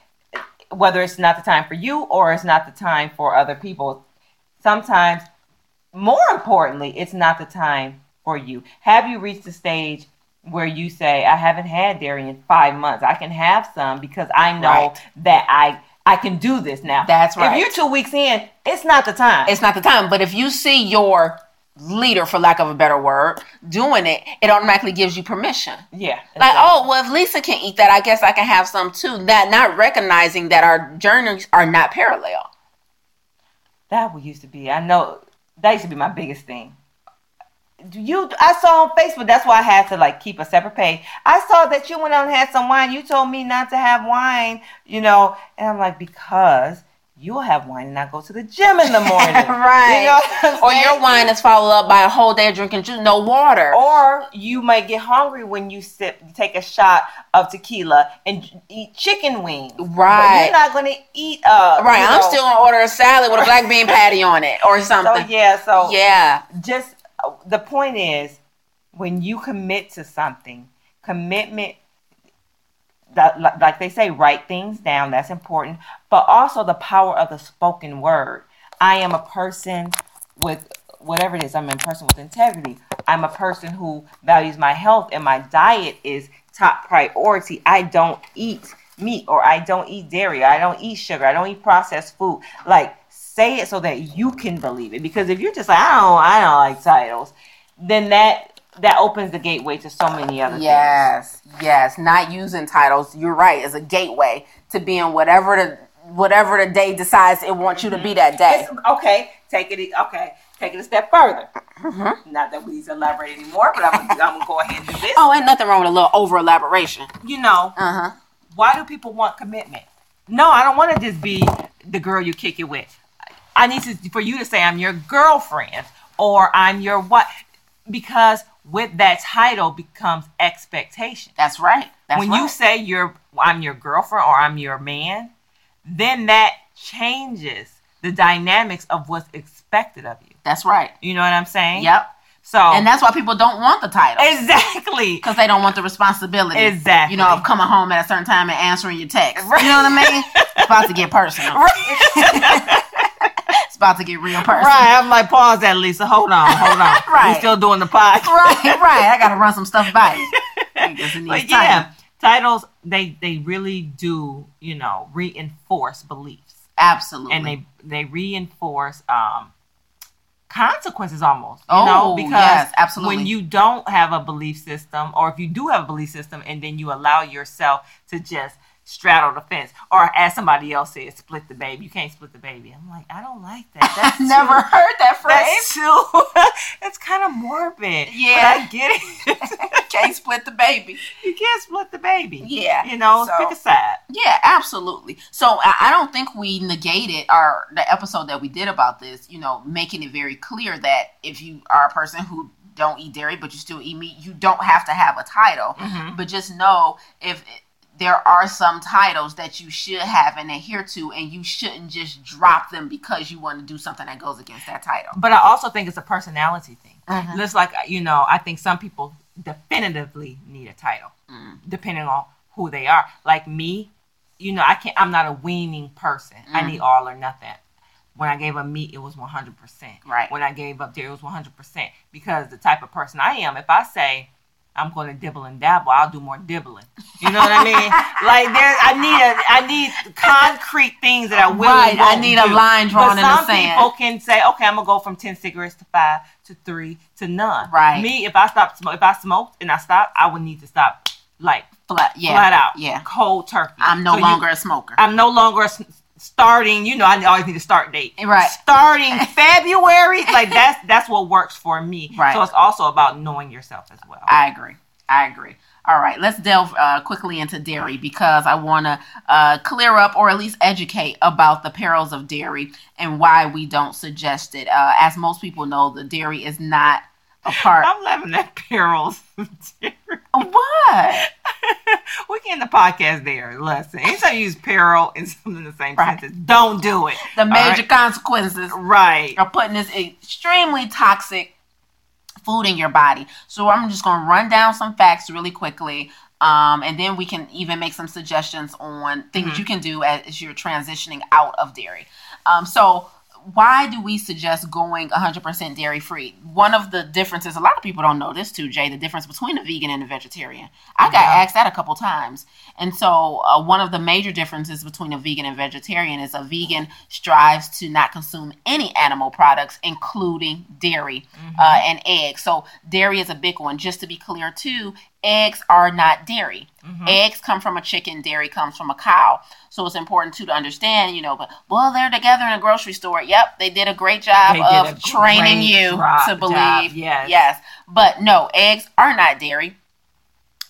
whether it's not the time for you or it's not the time for other people, sometimes, more importantly, it's not the time for you. Have you reached the stage where you say, "I haven't had dairy in five months. I can have some because I know Right. that I I can do this now." That's right. If you're two weeks in, it's not the time. It's not the time. But if you see your leader, for lack of a better word, doing it, it automatically gives you permission. yeah, Like, oh, well, if Lisa can eat that, I guess I can have some too. that not recognizing that our journeys are not parallel. That would used to be. I know that used to be my biggest thing. Do You, I saw on Facebook. That's why I had to like keep a separate page. I saw that you went out and had some wine. You told me not to have wine, you know, and I'm like because you'll have wine and I go to the gym in the [laughs] morning, Right. You know Or your wine is followed up by a whole day of drinking juice, no water. Or you might get hungry when you sip, take a shot of tequila and eat chicken wings. But Right. you're not gonna eat. Uh, right, I'm know. still gonna order a salad with a black bean patty on it or So something. yeah, so yeah. just uh, the point is when you commit to something commitment like they say write things down that's important but also the power of the spoken word. I am a person with whatever it is i'm a person with integrity. I'm a person who values my health and my diet is top priority. I don't eat meat or i don't eat dairy. I don't eat sugar. I don't eat processed food. Like say it so that you can believe it because if you're just like i don't i don't like titles then that that opens the gateway to so many other things Yes, yes. Not using titles. You're right. As a gateway to being whatever the whatever the day decides it wants you to be that day. It's- okay, take it. Okay, take it a step further. Mm-hmm. Not that we need to elaborate anymore, but I'm, I'm gonna go ahead and do this. Oh, ain't nothing wrong with a little over elaboration. You know, Uh huh. why do people want commitment? No, I don't want to just be the girl you kick it with. I need to for you to say I'm your girlfriend or I'm your what because with that title becomes expectation. That's right. That's when right. you say you're I'm your girlfriend or I'm your man, then that changes the dynamics of what's expected of you. That's right. You know what I'm saying? Yep. So And that's why people don't want the title. exactly. [laughs] Because they don't want the responsibility. Exactly. You know, of coming home at a certain time and answering your text. Right. You know what I [laughs] mean? It's about to get personal. [laughs] [laughs] It's about to get real personal. Right. I'm like, pause that, Lisa. Hold on, hold on. [laughs] Right. We still doing the podcast. [laughs] Right, right. I gotta run some stuff by you. Because it needs But yeah, titles they they really do, you know, reinforce beliefs. Absolutely. and they they reinforce um consequences almost you Oh, know because yes, absolutely. when you don't have a belief system or if you do have a belief system and then you allow yourself to just straddle the fence or as somebody else said split the baby you can't split the baby i'm like i don't like that [laughs] that's I've never too- heard that phrase. [laughs] that's too it's kind of morbid Yeah. but i get it [laughs] You Can't split the baby. you can't split the baby Yeah. you know So- pick a side Yeah, absolutely. So I don't think we negated our the episode that we did about this. You know, making it very clear that if you are a person who don't eat dairy but you still eat meat, you don't have to have a title. Mhm. But just know if there are some titles that you should have and adhere to, and you shouldn't just drop them because you want to do something that goes against that title. but i also think it's a personality thing Mhm. Just like you know, I think some people definitively need a title, Mm. depending on who they are. Like me, you know, I can't. I'm not a weaning person. I Mm. need all or nothing. When I gave up meat, it was 100. percent Right. When I gave up dairy, it was 100 percent because the type of person I am. If I say I'm going to dibble and dabble, I'll do more dibbling. You know what I mean? [laughs] like there, I need a, I need concrete things that I will. Right, I need a line drawn but in the sand. some people can say, okay, I'm gonna go from ten cigarettes to five to three to none. Right. Me, if I stop smoke, if I smoked and I stopped, I would need to stop like Flat, yeah, flat out. Yeah, Cold turkey. I'm no So you- longer a smoker. I'm no longer s- starting. You know, I always need a start date. Right. Starting [laughs] February, like that's that's what works for me. Right. So it's also about knowing yourself as well. I agree. I agree. All right, let's delve uh, quickly into dairy because I want to uh, clear up or at least educate about the perils of dairy and why we don't suggest it. Uh, as most people know, the dairy is not a part. I'm loving that perils. [laughs] what? [laughs] we can end the podcast there. Listen, anytime you use peril in something in the same Right. sentence, don't do it. The major right? consequences Right. are putting this extremely toxic food in your body. So I'm just going to run down some facts really quickly. Um, and then we can even make some suggestions on things Mhm. you can do as you're transitioning out of dairy. Um, so why do we suggest going 100% dairy free? One of the differences, a lot of people don't know this too, Jaye, the difference between a vegan and a vegetarian. I got Yeah. asked that a couple times. And so, uh, one of the major differences between a vegan and vegetarian is a vegan strives to not consume any animal products, including dairy Mm-hmm. uh, and eggs. So, dairy is a big one. Just to be clear, too, eggs are not dairy. Mhm. Eggs come from a chicken, dairy comes from a cow. So it's important too to understand, you know, but well, they're together in a grocery store. Yep, they did a great job of training you to believe. job, yes. Yes. But no, eggs are not dairy.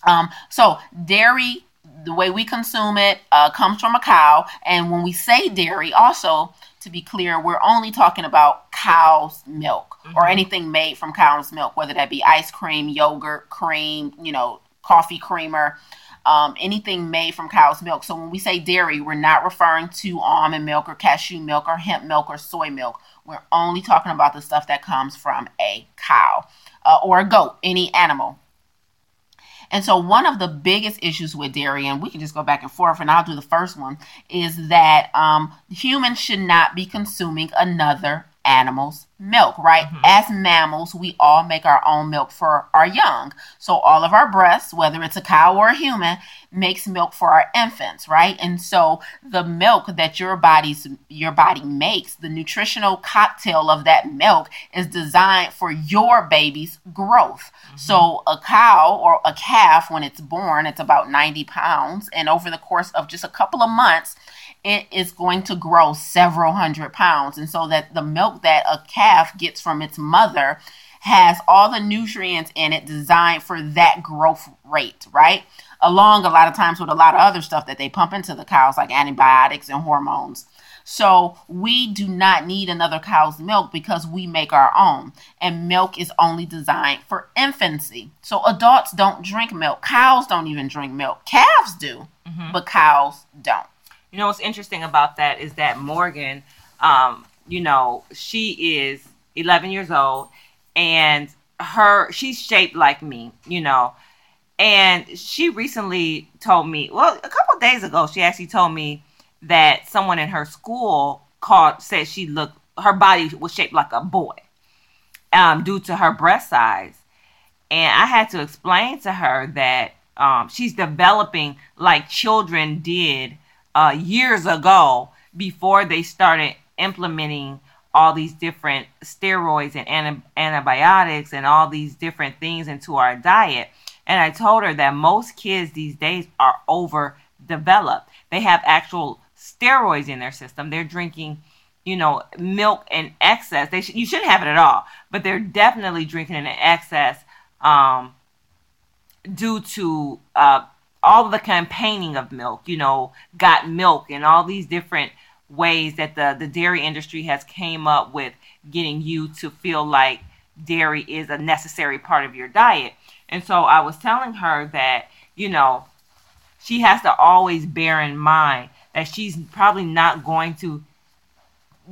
Um, so dairy, the way we consume it, uh, comes from a cow. And when we say dairy, also to be clear, we're only talking about cow's milk or Mhm. anything made from cow's milk, whether that be ice cream, yogurt, cream, you know, coffee creamer, um, anything made from cow's milk. So when we say dairy, we're not referring to almond milk or cashew milk or hemp milk or soy milk. We're only talking about the stuff that comes from a cow uh, or a goat, any animal. And so, one of the biggest issues with dairy, and we can just go back and forth, and I'll do the first one, is that um, humans should not be consuming another animal's milk, right? Mhm. As mammals, we all make our own milk for our young. So, all of our breasts, whether it's a cow or a human, makes milk for our infants, right? And so, the milk that your body's your body makes, the nutritional cocktail of that milk is designed for your baby's growth. So a cow or a calf, when it's born, it's about 90 pounds. And over the course of just a couple of months, it is going to grow several hundred pounds. And so that the milk that a calf gets from its mother has all the nutrients in it designed for that growth rate, right? Along a lot of times with a lot of other stuff that they pump into the cows, like antibiotics and hormones. So we do not need another cow's milk because we make our own. And milk is only designed for infancy. So adults don't drink milk. Cows don't even drink milk. Calves do, Mhm. but cows don't. You know what's interesting about that is that Morgan, um, you know, she is 11 years old, and her she's shaped like me, you know, and she recently told me, well, a couple days ago, she actually told me that someone in her school called said she looked her body was shaped like a boy, um, due to her breast size, and I had to explain to her that um, she's developing like children did uh, years ago before they started implementing all these different steroids and anti- antibiotics and all these different things into our diet. And I told her that most kids these days are overdeveloped. They have actual steroids in their system. They're drinking, you know, milk in excess. They sh- you shouldn't have it at all, but they're definitely drinking in excess um, due to uh, all the campaigning of milk. You know, got milk and all these different ways that the the dairy industry has came up with getting you to feel like dairy is a necessary part of your diet. And so I was telling her that, you know, she has to always bear in mind that she's probably not going to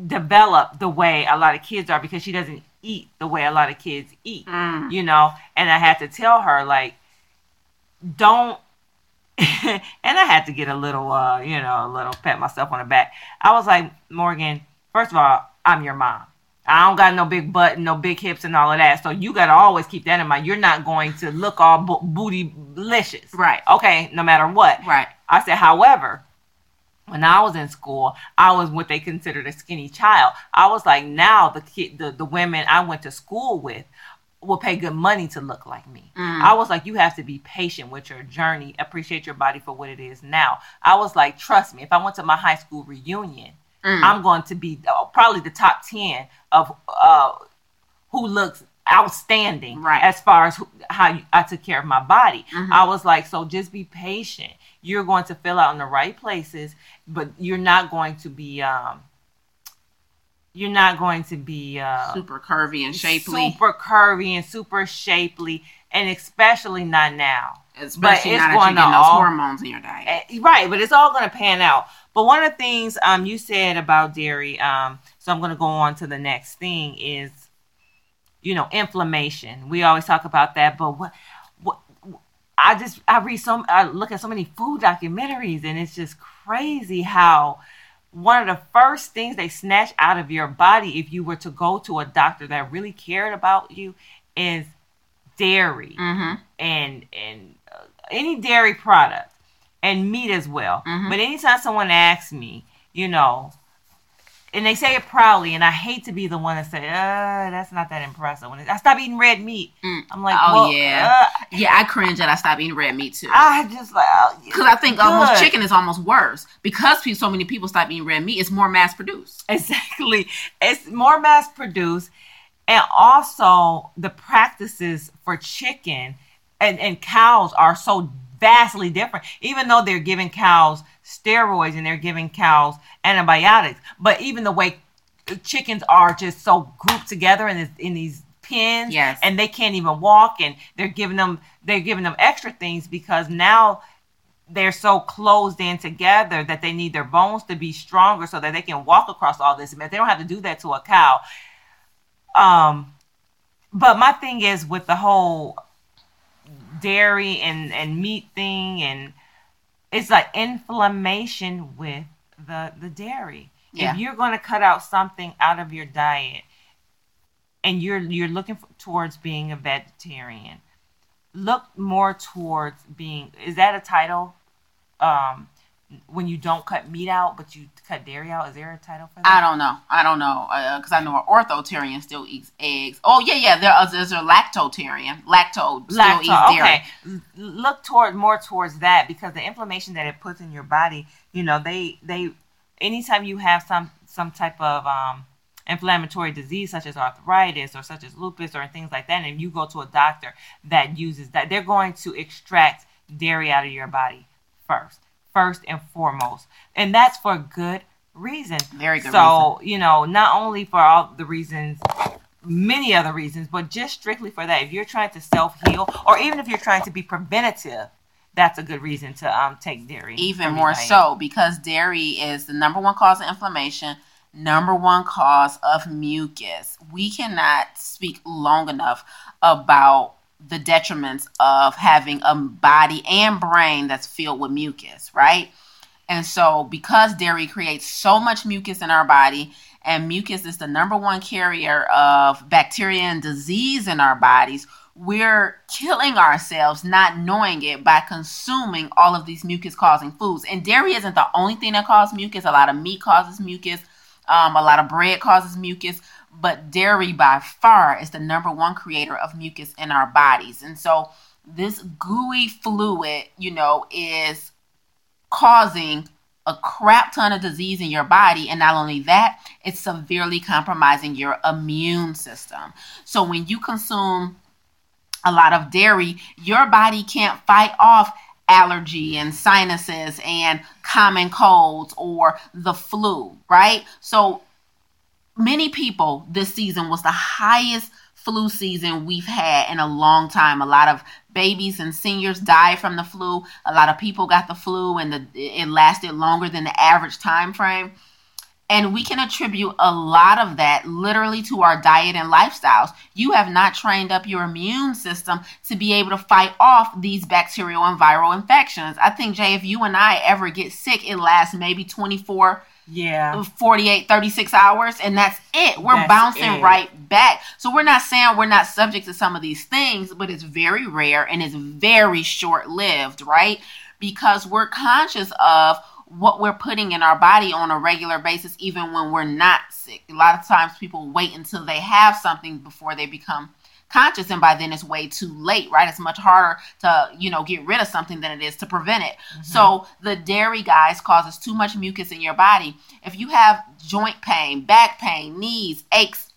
develop the way a lot of kids are because she doesn't eat the way a lot of kids eat, Mm. you know. And I had to tell her, like, don't. [laughs] and I had to get a little, uh, you know, a little pat myself on the back. I was like, Morgan, first of all, I'm your mom. I don't got no big butt and no big hips and all of that. So you got to always keep that in mind. You're not going to look all bo- bootylicious. Right. Okay, no matter what. Right. I said, however, when I was in school, I was what they considered a skinny child. I was like, now the kid, the, the women I went to school with will pay good money to look like me. Mm. I was like, you have to be patient with your journey, appreciate your body for what it is now. I was like, trust me, if I went to my high school reunion, Mm. I'm going to be uh, probably the top 10 of uh, who looks outstanding Right. as far as who, how you, I took care of my body. Mhm. I was like, so just be patient. You're going to fill out in the right places, but you're not going to be um you're not going to be uh Super curvy and shapely. super curvy and super shapely and especially not now. Especially it's now that going you're getting those all- hormones in your diet. Eh, Right, but it's all going to pan out. But one of the things um you said about dairy, um, so I'm going to go on to the next thing is, you know, inflammation. We always talk about that, but what, what, I just I read some, I look at so many food documentaries, and it's just crazy how one of the first things they snatch out of your body if you were to go to a doctor that really cared about you is dairy Mm-hmm. and and uh, any dairy product and meat as well. Mhm. But anytime someone asks me, you know, and they say it proudly, and I hate to be the one to say, "Uh, that's not that impressive." When I stop eating red meat, Mm. I'm like, Oh, well, yeah. uh, Yeah, I cringe and I stop eating red meat too. I just like oh, Because I think almost chicken is almost worse. Because so many people stop eating red meat, it's more mass produced. Exactly. It's more mass produced. And also the practices for chicken and, and cows are so vastly different. Even though they're giving cows steroids and they're giving cows antibiotics. But even the way chickens are just so grouped together in this, in these pens Yes. and they can't even walk and they're giving them they're giving them extra things because now they're so closed in together that they need their bones to be stronger so that they can walk across all this. But they don't have to do that to a cow. Um, but my thing is with the whole dairy and and meat thing, and it's like inflammation with the the dairy. Yeah. If you're going to cut out something out of your diet, and you're you're looking for, towards being a vegetarian, look more towards being. Is that a title? Um, when you don't cut meat out, but you cut dairy out, is there a title for that? I don't know. I don't know. Because I know an ovotarian still eats eggs. Oh, yeah, yeah. There, uh, there's a lactotarian. Lacto still Lacto- eats dairy. Okay, look toward more towards that because the inflammation that it puts in your body, you know, they they anytime you have some some type of um inflammatory disease such as arthritis or such as lupus or things like that and you go to a doctor that uses that they're going to extract dairy out of your body first first and foremost and that's for good reason Very good reason. so you know not only for all the reasons many other reasons, but just strictly for that. If you're trying to self heal, or even if you're trying to be preventative, that's a good reason to um take dairy. Even more diet. so because dairy is the number one cause of inflammation, number one cause of mucus. We cannot speak long enough about the detriments of having a body and brain that's filled with mucus, right? And so, because dairy creates so much mucus in our body, and mucus is the number one carrier of bacteria and disease in our bodies, we're killing ourselves not knowing it by consuming all of these mucus causing foods. And dairy isn't the only thing that causes mucus. A lot of meat causes mucus. Um, a lot of bread causes mucus, but dairy by far is the number one creator of mucus in our bodies. And so this gooey fluid, you know, is causing a crap ton of disease in your body. And not only that, it's severely compromising your immune system. So when you consume a lot of dairy, your body can't fight off allergy and sinuses and common colds or the flu, right? So many people this season was the highest flu season we've had in a long time. A lot of babies and seniors died from the flu. A lot of people got the flu and the, it lasted longer than the average time frame. And we can attribute a lot of that literally to our diet and lifestyles. You have not trained up your immune system to be able to fight off these bacterial and viral infections. I think, Jaye, if you and I ever get sick, it lasts maybe 24 yeah 48 36 hours and that's it we're that's bouncing it. right back so we're not saying we're not subject to some of these things but it's very rare and it's very short lived right because we're conscious of what we're putting in our body on a regular basis, even when we're not sick. A lot of times people wait until they have something before they become conscious and by then it's way too late right it's much harder to you know get rid of something than it is to prevent it mm-hmm. so the dairy guys causes too much mucus in your body if you have joint pain back pain knees aches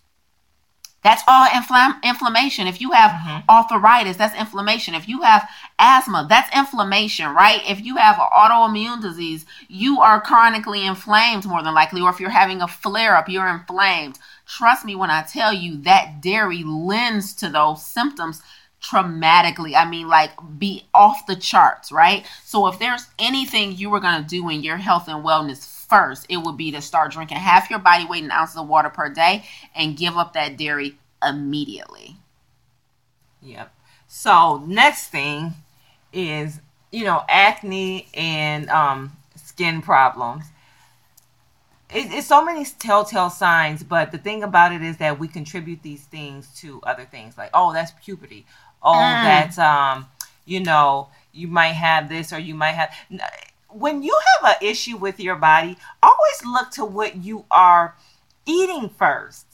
that's all infl- inflammation. If you have mm-hmm. arthritis, that's inflammation. If you have asthma, that's inflammation, right? If you have an autoimmune disease, you are chronically inflamed more than likely. Or if you're having a flare up, you're inflamed. Trust me when I tell you that dairy lends to those symptoms traumatically. I mean, like be off the charts, right? So if there's anything you were going to do in your health and wellness first, it would be to start drinking half your body weight in ounces of water per day and give up that dairy immediately. Yep. So next thing is you know acne and um, skin problems. It, it's so many telltale signs, but the thing about it is that we contribute these things to other things, like oh that's puberty, oh mm. that's um you know you might have this or you might have when you have an issue with your body, always look to what you are eating first.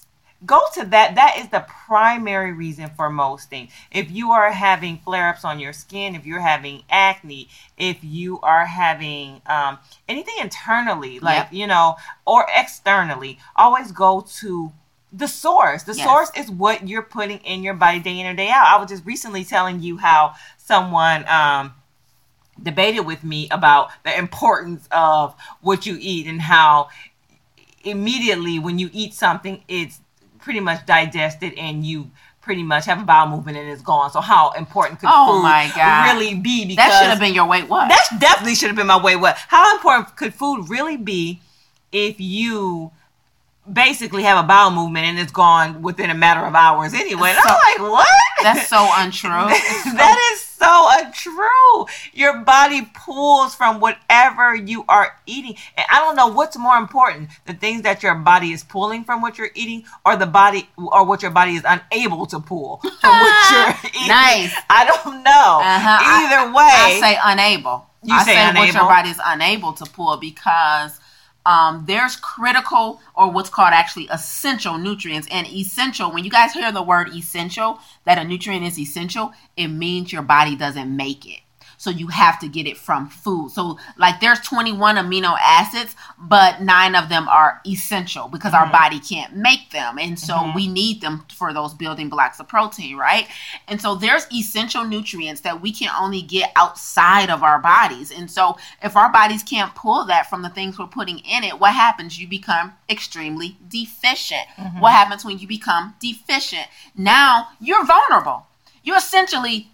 Go to that. That is the primary reason for most things. If you are having flare ups on your skin, if you're having acne, if you are having um, anything internally, like, yep. you know, or externally, always go to the source. The yes. source is what you're putting in your body day in or day out. I was just recently telling you how someone, um, debated with me about the importance of what you eat and how immediately when you eat something it's pretty much digested and you pretty much have a bowel movement and it's gone. So how important could oh food my God. really be? Because that should have been your weight what? That definitely should have been my weight what. How important could food really be if you basically have a bowel movement and it's gone within a matter of hours anyway? So, I'm like, what? That's so untrue. [laughs] that is so untrue. Your body pulls from whatever you are eating. And I don't know what's more important, the things that your body is pulling from what you're eating or the body or what your body is unable to pull from what [laughs] you're eating. Nice. I don't know. Uh-huh. Either way. I say unable. You I say, say unable? what your body is unable to pull because um, there's critical or what's called actually essential nutrients. And essential when you guys hear the word essential that a nutrient is essential it means your body doesn't make it so you have to get it from food. So like there's 21 amino acids, but nine of them are essential because mm-hmm. our body can't make them. And so mm-hmm. we need them for those building blocks of protein, right? And so there's essential nutrients that we can only get outside of our bodies. And so if our bodies can't pull that from the things we're putting in it, what happens? You become extremely deficient. Mm-hmm. What happens when you become deficient? Now you're vulnerable. You essentially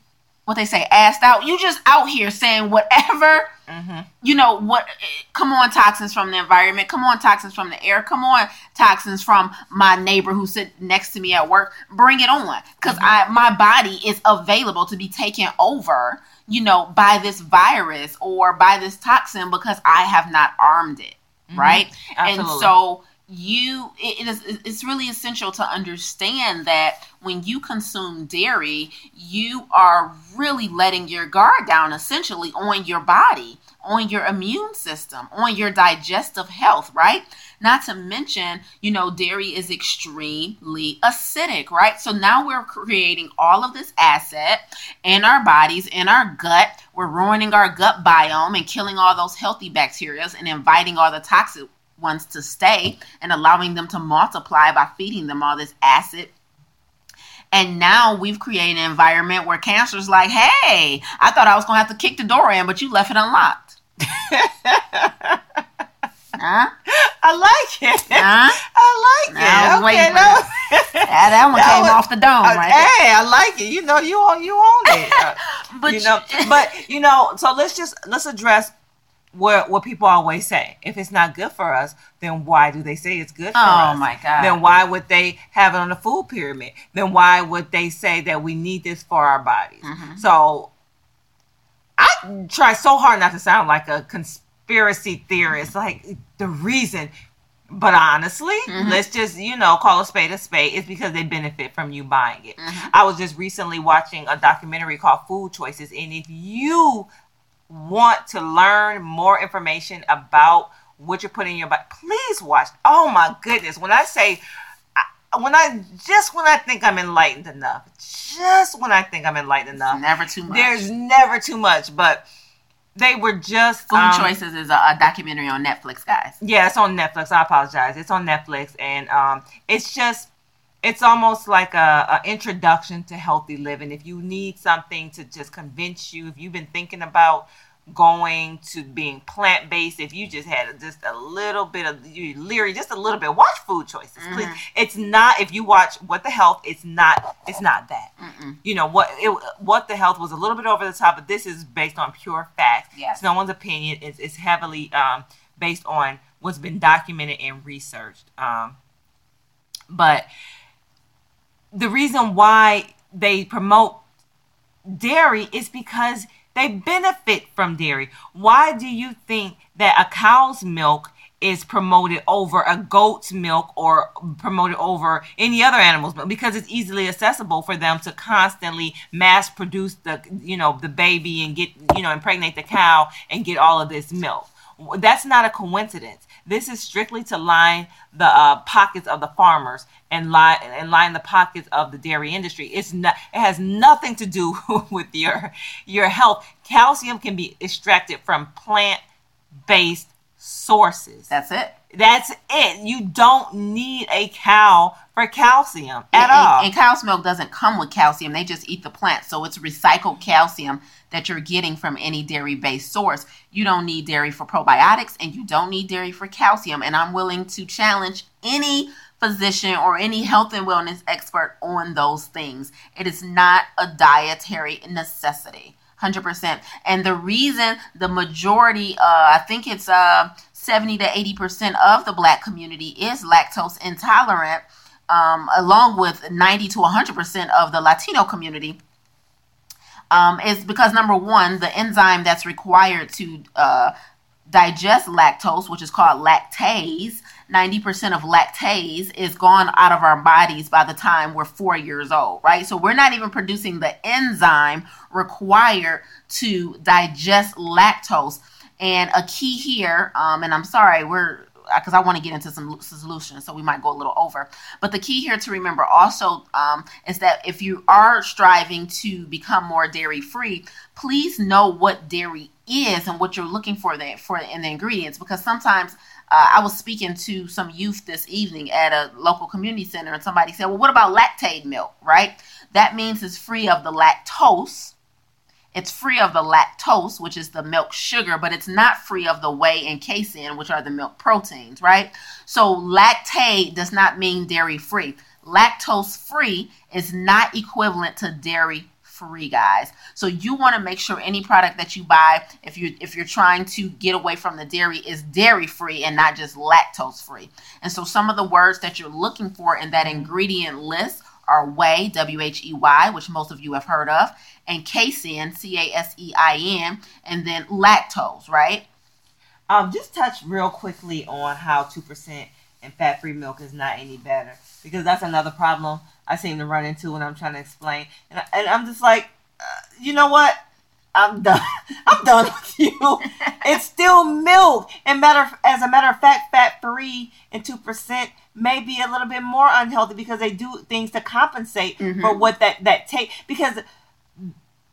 what they say, assed out. You just out here saying whatever. Mm-hmm. You know what? Come on, toxins from the environment. Come on, toxins from the air. Come on, toxins from my neighbor who sit next to me at work. Bring it on, because mm-hmm. I my body is available to be taken over. You know, by this virus or by this toxin because I have not armed it, mm-hmm. right? Absolutely. And so you it is it's really essential to understand that when you consume dairy you are really letting your guard down essentially on your body on your immune system on your digestive health right? Not to mention you know dairy is extremely acidic right? So now we're creating all of this asset in our bodies in our gut. We're ruining our gut biome and killing all those healthy bacteria and inviting all the toxic ones to stay and allowing them to multiply by feeding them all this acid. And now we've created an environment where cancer's like, hey, I thought I was going to have to kick the door in, but you left it unlocked. [laughs] huh? I like it. Huh? I like now, it. Okay, no. [laughs] yeah, that one that came was, off the dome, uh, right? Hey, I like it. You know, you own you own it. [laughs] Uh, but you know, but you know, so let's just let's address what what people always say. If it's not good for us, then why do they say it's good for oh, us? Oh my god. Then why would they have it on the food pyramid? Then why would they say that we need this for our bodies? Mm-hmm. So I try so hard not to sound like a conspiracy theorist, like the reason but honestly, mm-hmm. let's just, you know, call a spade a spade. It's because they benefit from you buying it. Mm-hmm. I was just recently watching a documentary called Food Choices. And if you want to learn more information about what you're putting in your body, please watch. Oh my goodness. When I say, when I just when I think I'm enlightened enough, just when I think I'm enlightened enough, never too much. There's never too much, but they were just Food um, Choices is a, a, documentary on Netflix, guys. Yeah, it's on Netflix. I apologize. It's on Netflix, and um, it's just it's almost like a, a, introduction to healthy living. If you need something to just convince you, if you've been thinking about going to being plant based, if you just had just a little bit of you leery, just a little bit, watch Food Choices, please. Mm-hmm. It's not if you watch What the Health, it's not it's not that. Mm-mm. You know what it, What the Health was a little bit over the top, but this is based on pure facts. Yes. It's no one's opinion. It's, it's heavily um, based on what's been documented and researched. Um, but the reason why they promote dairy is because they benefit from dairy. Why do you think that a cow's milk is promoted over a goat's milk or promoted over any other animal's milk? Because it's easily accessible for them to constantly mass produce the you know the baby and get you know impregnate the cow and get all of this milk. That's not a coincidence this is strictly to line the uh, pockets of the farmers and line and line the pockets of the dairy industry. It's not. It has nothing to do [laughs] with your your health. Calcium can be extracted from plant based sources. That's it. That's it. You don't need a cow for calcium at and, all. And, and cow's milk doesn't come with calcium. They just eat the plant. So it's recycled calcium that you're getting from any dairy based source. You don't need dairy for probiotics and you don't need dairy for calcium. And I'm willing to challenge any physician or any health and wellness expert on those things. It is not a dietary necessity. 100%. And the reason the majority, uh, I think it's uh, 70 to 80% of the black community is lactose intolerant, um, along with 90 to 100% of the Latino community um, is because number one, the enzyme that's required to uh, digest lactose, which is called lactase, 90% of lactase is gone out of our bodies by the time we're four years old, right? So we're not even producing the enzyme required to digest lactose. And a key here, um, and I'm sorry, we're because I want to get into some solutions, so we might go a little over. But the key here to remember also um, is that if you are striving to become more dairy free, please know what dairy is and what you're looking for there for in the ingredients because sometimes uh, I was speaking to some youth this evening at a local community center, and somebody said, "Well, what about Lactaid milk?" Right? That means it's free of the lactose it's free of the lactose, which is the milk sugar, but it's not free of the whey and casein, which are the milk proteins, right? So Lactaid does not mean dairy free. Lactose free is not equivalent to dairy free, guys. So you want to make sure any product that you buy, if you if you're trying to get away from the dairy, is dairy free and not just lactose free. And so some of the words that you're looking for in that ingredient list are whey, W H E Y, which most of you have heard of, and casein, C A S E I N, and then lactose, right? Um, just touch real quickly on how 2% and fat free milk is not any better because that's another problem I seem to run into when I'm trying to explain. And, I, and I'm just like, uh, you know what? I'm done. [laughs] I'm done with you. It's still milk. And matter as a matter of fact, fat free and two percent may be a little bit more unhealthy because they do things to compensate mm-hmm. for what that that take because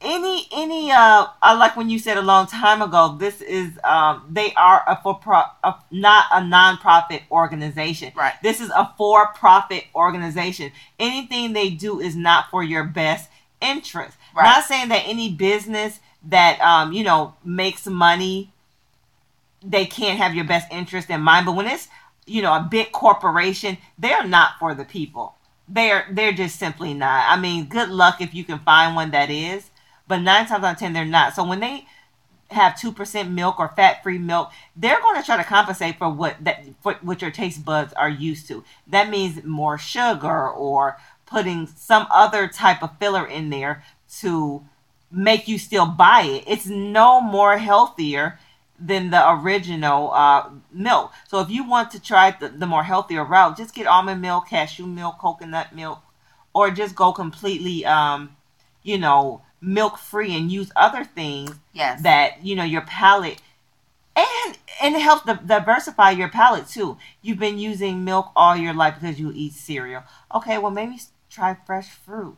any any uh I like when you said a long time ago this is um they are a for pro a, not a non-profit organization. Right. This is a for-profit organization. Anything they do is not for your best interest. Right. not saying that any business that um you know makes money they can't have your best interest in mind but when it's you know a big corporation they're not for the people. They're they're just simply not. I mean good luck if you can find one that is but nine times out of ten they're not. So when they have two percent milk or fat free milk, they're going to try to compensate for what that for what your taste buds are used to. That means more sugar or putting some other type of filler in there to make you still buy it. It's no more healthier than the original uh, milk. So if you want to try the, the more healthier route, just get almond milk, cashew milk, coconut milk, or just go completely, um, you know, milk free and use other things yes. that you know your palate and and it helps diversify your palate too. You've been using milk all your life because you eat cereal. Okay, well maybe try fresh fruit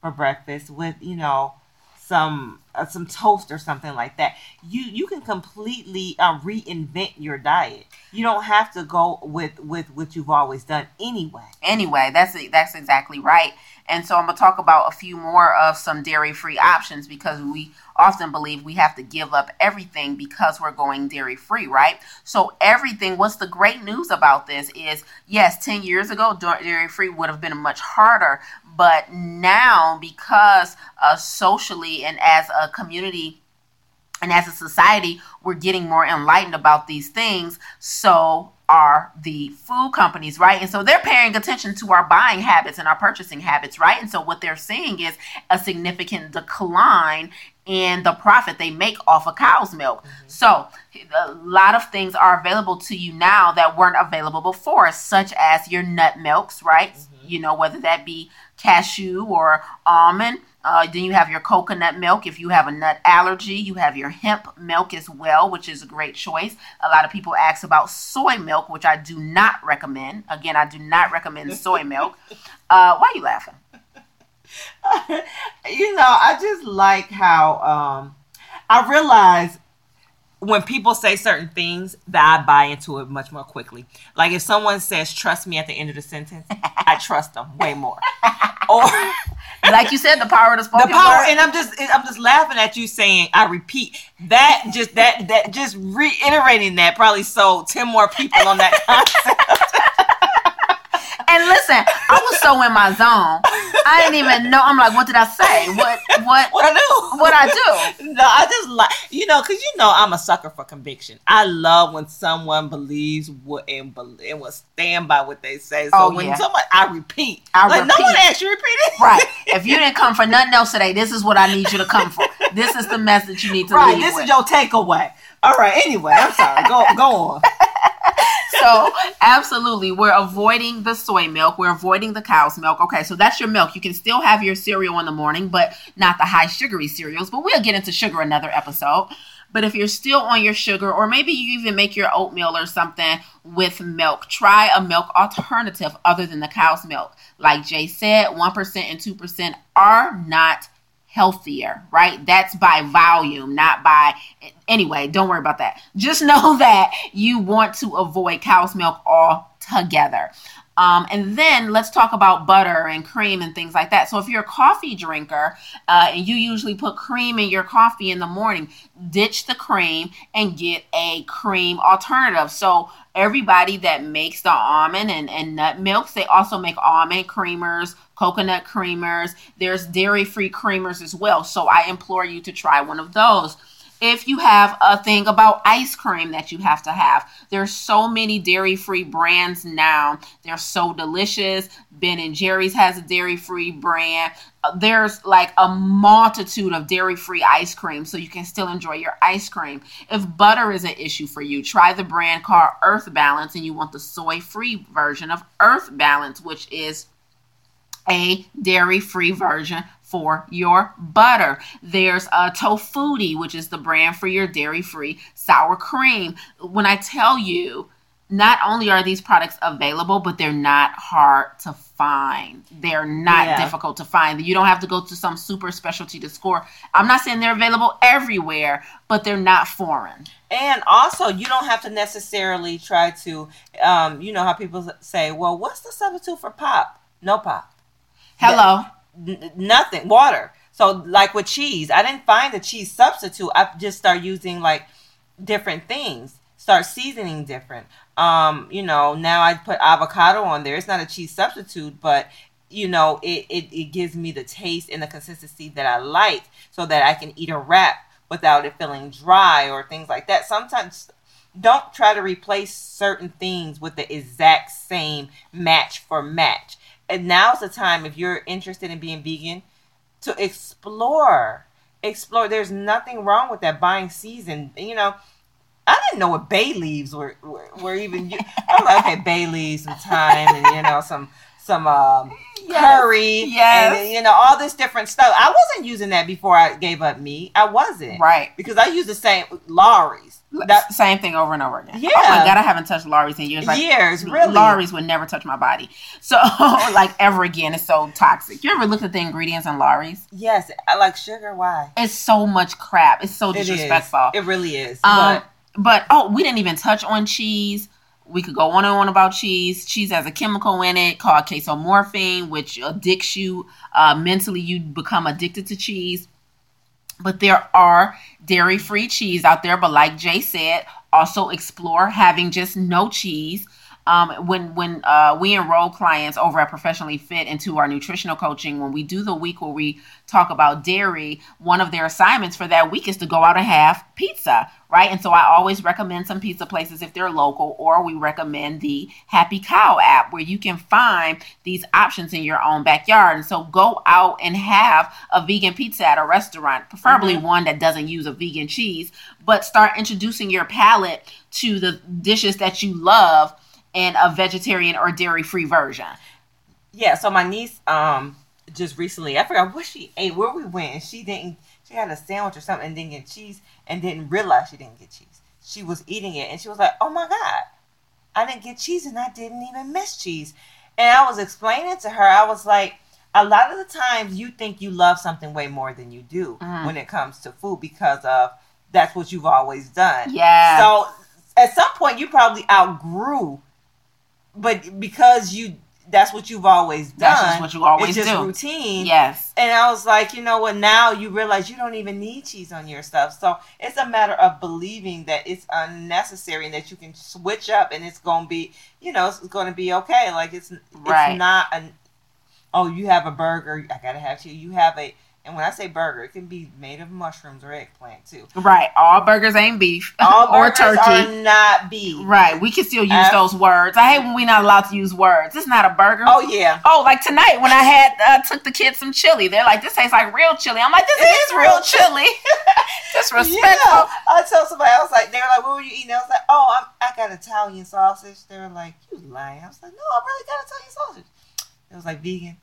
for breakfast with you know some uh, some toast or something like that. You you can completely uh, reinvent your diet. You don't have to go with with what you've always done anyway. Anyway, that's that's exactly right. And so I'm going to talk about a few more of some dairy free options because we often believe we have to give up everything because we're going dairy free, right? So, everything, what's the great news about this is yes, 10 years ago, dairy free would have been much harder. But now, because uh, socially and as a community, and as a society, we're getting more enlightened about these things. So are the food companies, right? And so they're paying attention to our buying habits and our purchasing habits, right? And so what they're seeing is a significant decline in the profit they make off of cow's milk. Mm-hmm. So a lot of things are available to you now that weren't available before, such as your nut milks, right? Mm-hmm. You know, whether that be cashew or almond uh, then you have your coconut milk. If you have a nut allergy, you have your hemp milk as well, which is a great choice. A lot of people ask about soy milk, which I do not recommend. Again, I do not recommend [laughs] soy milk. Uh, why are you laughing? [laughs] you know, I just like how um, I realize when people say certain things that I buy into it much more quickly. Like if someone says trust me at the end of the sentence, I trust them way more. [laughs] or like you said, the power of the [laughs] spoken the power, word. and I'm just I'm just laughing at you saying I repeat that just that that just reiterating that probably sold ten more people on that [laughs] concept. And listen, I was so in my zone. I didn't even know. I'm like, what did I say? What what [laughs] what I do? What I do? No, I just like you know, because you know I'm a sucker for conviction. I love when someone believes what and, and will stand by what they say. So oh, when yeah. someone I repeat, I like repeat. no one asked you repeat it. Right. [laughs] If you didn't come for nothing else today, this is what I need you to come for. This is the message you need to right, This with. is your takeaway. All right. Anyway, I'm sorry. Go go on. So absolutely, we're avoiding the soy milk. We're avoiding the cow's milk. Okay, so that's your milk. You can still have your cereal in the morning, but not the high sugary cereals. But we'll get into sugar another episode. But if you're still on your sugar, or maybe you even make your oatmeal or something with milk, try a milk alternative other than the cow's milk. Like Jaye said, 1% and 2% are not healthier, right? That's by volume, not by. Anyway, don't worry about that. Just [laughs] know that you want to avoid cow's milk altogether. Um, and then let's talk about butter and cream and things like that. So if you're a coffee drinker uh, and you usually put cream in your coffee in the morning, ditch the cream and get a cream alternative. So everybody that makes the almond and, and nut milks, they also make almond creamers, coconut creamers. There's dairy free creamers as well. So I implore you to try one of those. if you have a thing about ice cream that you have to have. There's so many dairy-free brands now. They're so delicious. Ben and Jerry's has a dairy-free brand. Uh, There's like a multitude of dairy-free ice cream so you can still enjoy your ice cream. If butter is an issue for you, try the brand called Earth Balance and you want the soy-free version of Earth Balance, which is a dairy free version for your butter. There's a Tofutti, which is the brand for your dairy free sour cream. When I tell you, not only are these products available, but they're not hard to find. They're not Yeah. difficult to find. You don't have to go to some super specialty to score. I'm not saying they're available everywhere, but they're not foreign. And also, you don't have to necessarily try to, um, you know, how people say, well, what's the substitute for pop? No pop. Hello. N- nothing. Water. So, like with cheese, I didn't find a cheese substitute. I just start using like different things. Start seasoning different. Um, you know, now I put avocado on there. It's not a cheese substitute, but you know, it, it, it gives me the taste and the consistency that I like so that I can eat a wrap without it feeling dry or things like that. Sometimes don't try to replace certain things with the exact same match for match. And now's the time if you're interested in being vegan to explore. Explore. There's nothing wrong with that buying season. You know, I didn't know what bay leaves were were, were even. I'm like, okay, bay leaves, some thyme, and you know, some some um, curry, Yes. and you know, all this different stuff. I wasn't using that before I gave up meat. I wasn't, Right. Because I use the same Lawry's. That, Same thing over and over again. Yeah. Oh my god, I haven't touched Lawry's in years. Like, years, really. Lawry's would never touch my body. So, [laughs] like, ever again, it's so toxic. You ever looked at the ingredients in Lawry's? Yes, I like sugar. Why? It's so much crap. It's so It is. disrespectful. It really is. Um, but but oh, we didn't even touch on cheese. We could go on and on about cheese. Cheese has a chemical in it called casomorphine, which addicts you uh, mentally. You become addicted to cheese. But there are dairy free cheese out there. But like Jaye said, also explore having just no cheese. Um, when when uh, we enroll clients over at Professionally Fit into our nutritional coaching, when we do the week where we talk about dairy, one of their assignments for that week is to go out and have pizza, right? And so I always recommend some pizza places if they're local, or we recommend the Happy Cow app where you can find these options in your own backyard. And so go out and have a vegan pizza at a restaurant, preferably one that doesn't use a vegan cheese, but start introducing your palate to the dishes that you love in a vegetarian or dairy free version. yeah, so my niece um just recently, I forgot what she ate, where we went, and she didn't. She had a sandwich or something and didn't get cheese, and didn't realize she didn't get cheese. She was eating it, and she was like, "Oh my god, I didn't get cheese, and I didn't even miss cheese." And I was explaining to her, I was like, a lot of the times you think you love something way more than you do Mhm. when it comes to food because of that's what you've always done. Yeah. So at some point you probably outgrew, but because you that's what you've always done. That's just what you always it's just do. routine. yes. And I was like, you know what? Now you realize you don't even need cheese on your stuff. So it's a matter of believing that it's unnecessary and that you can switch up and it's gonna be, you know, it's gonna be okay. Like it's Right. it's not an oh, you have a burger, I gotta have cheese. You have a and when I say burger, it can be made of mushrooms or eggplant too. Right. All burgers ain't beef All [laughs] or burgers turkey. are not beef. Right. We can still use those words. I hate when we're not allowed to use words. It's not a burger. Oh yeah. Oh, like tonight when I had uh, took the kids some chili, they're like, "This tastes like real chili." I'm like, "This It is is real chili." [laughs] Disrespectful. Yeah. I tell somebody, I was like, they were like, what were you eating? I was like, oh, I'm, I got Italian sausage. They were like, you lying. I was like, no, I really got Italian sausage. It was like vegan.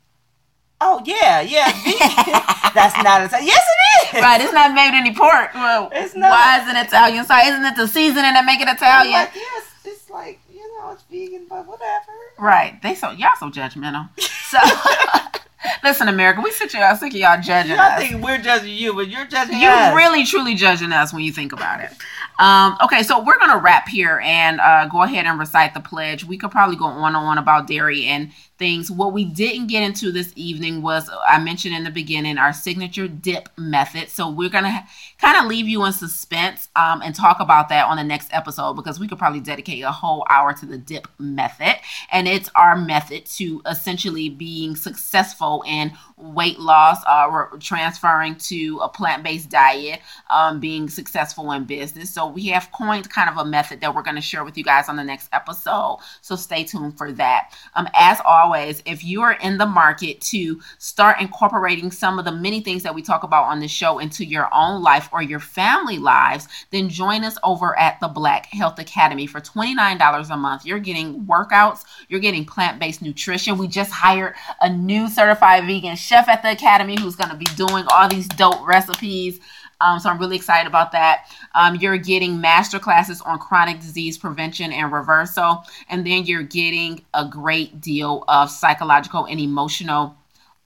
Oh yeah, yeah. [laughs] [laughs] That's not Italian. Yes, it is. Right, it's not made any pork. Well, It's not. Why is it Italian? So isn't it the seasoning that make it Italian? like, yes, it's like you know, it's vegan, but whatever. Right. They so y'all so judgmental. So [laughs] listen, America, we sit y'all sick of y'all judging I us. think we're judging you, but you're judging You're us. really truly judging us when you think about it. Um, okay, so we're gonna wrap here and uh, go ahead and recite the pledge. We could probably go on and on about dairy and things. What we didn't get into this evening was I mentioned in the beginning our signature dip method. So we're gonna kind of leave you in suspense um, and talk about that on the next episode because we could probably dedicate a whole hour to the dip method, and it's our method to essentially being successful in weight loss, uh, transferring to a plant based diet, um, being successful in business. So we have coined kind of a method that we're to share with you guys on the next episode. So stay tuned for that. Um, as always, if you are in the market to start incorporating some of the many things that we talk about on the show into your own life or your family lives, then join us over at the Black Health Academy for $29 a month. You're getting workouts, you're getting plant based nutrition. We just hired a new certified vegan chef at the academy who's going to be doing all these dope recipes. Um, so I'm really excited about that. Um, you're getting master classes on chronic disease prevention and reversal, and then you're getting a great deal of psychological and emotional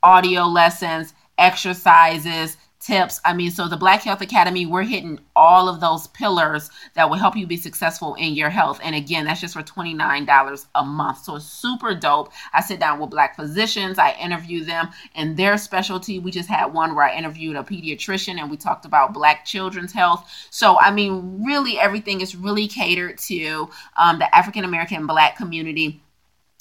audio lessons, exercises, tips. I mean, so the Black Health Academy, we're hitting all of those pillars that will help you be successful in your health. And again, that's just for $29 a month. So it's super dope. I sit down with Black physicians, I interview them and their specialty. We just had one where I interviewed a pediatrician and we talked about Black children's health. So, I mean, really, everything is really catered to um, the African American Black community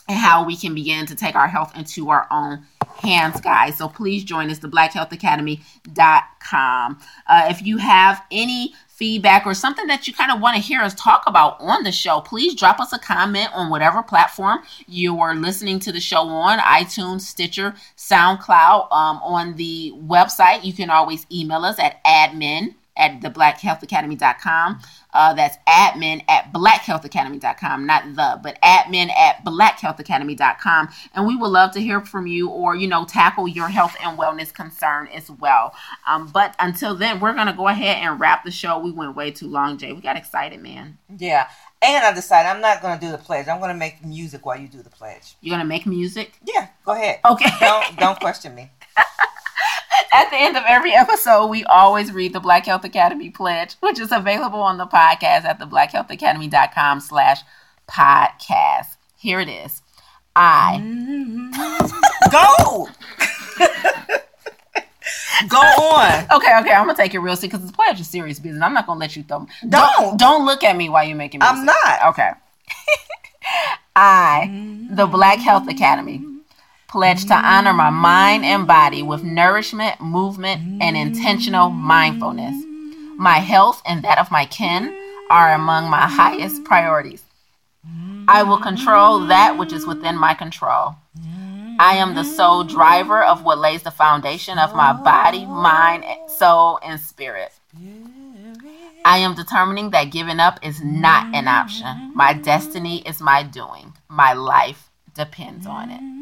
and how we can begin to take our health into our own hands, guys. So please join us, theblackhealthacademy.com. Uh, if you have any feedback or something that you kind of want to hear us talk about on the show, please drop us a comment on whatever platform you are listening to the show on iTunes, Stitcher, SoundCloud. Um, on the website, you can always email us at admin at theblackhealthacademy.com. Uh, that's admin at blackhealthacademy.com, not the, but admin at blackhealthacademy.com. And we would love to hear from you or, you know, tackle your health and wellness concern as well. Um, but until then, we're going to go ahead and wrap the show. We went way too long, Jaye. We got excited, man. Yeah. And I decided I'm not going to do the pledge. I'm going to make music while you do the pledge. You're going to make music? Yeah, go ahead. Okay. Don't, don't question me. [laughs] At the end of every episode, we always read the Black Health Academy pledge, which is available on the podcast at the blackhealthacademy.com slash podcast. Here it is. I [laughs] go. Go on. Okay, okay, I'm gonna take it real serious because the pledge is serious business. I'm not gonna let you throw. Don't. don't don't look at me while you're making. Music. I'm not. Okay. [laughs] I, the Black Health Academy, pledge to honor my mind and body with nourishment, movement, and intentional mindfulness. My health and that of my kin are among my highest priorities. I will control that which is within my control. I am the sole driver of what lays the foundation of my body, mind, soul, and spirit. I am determining that giving up is not an option. My destiny is my doing. My life depends on it.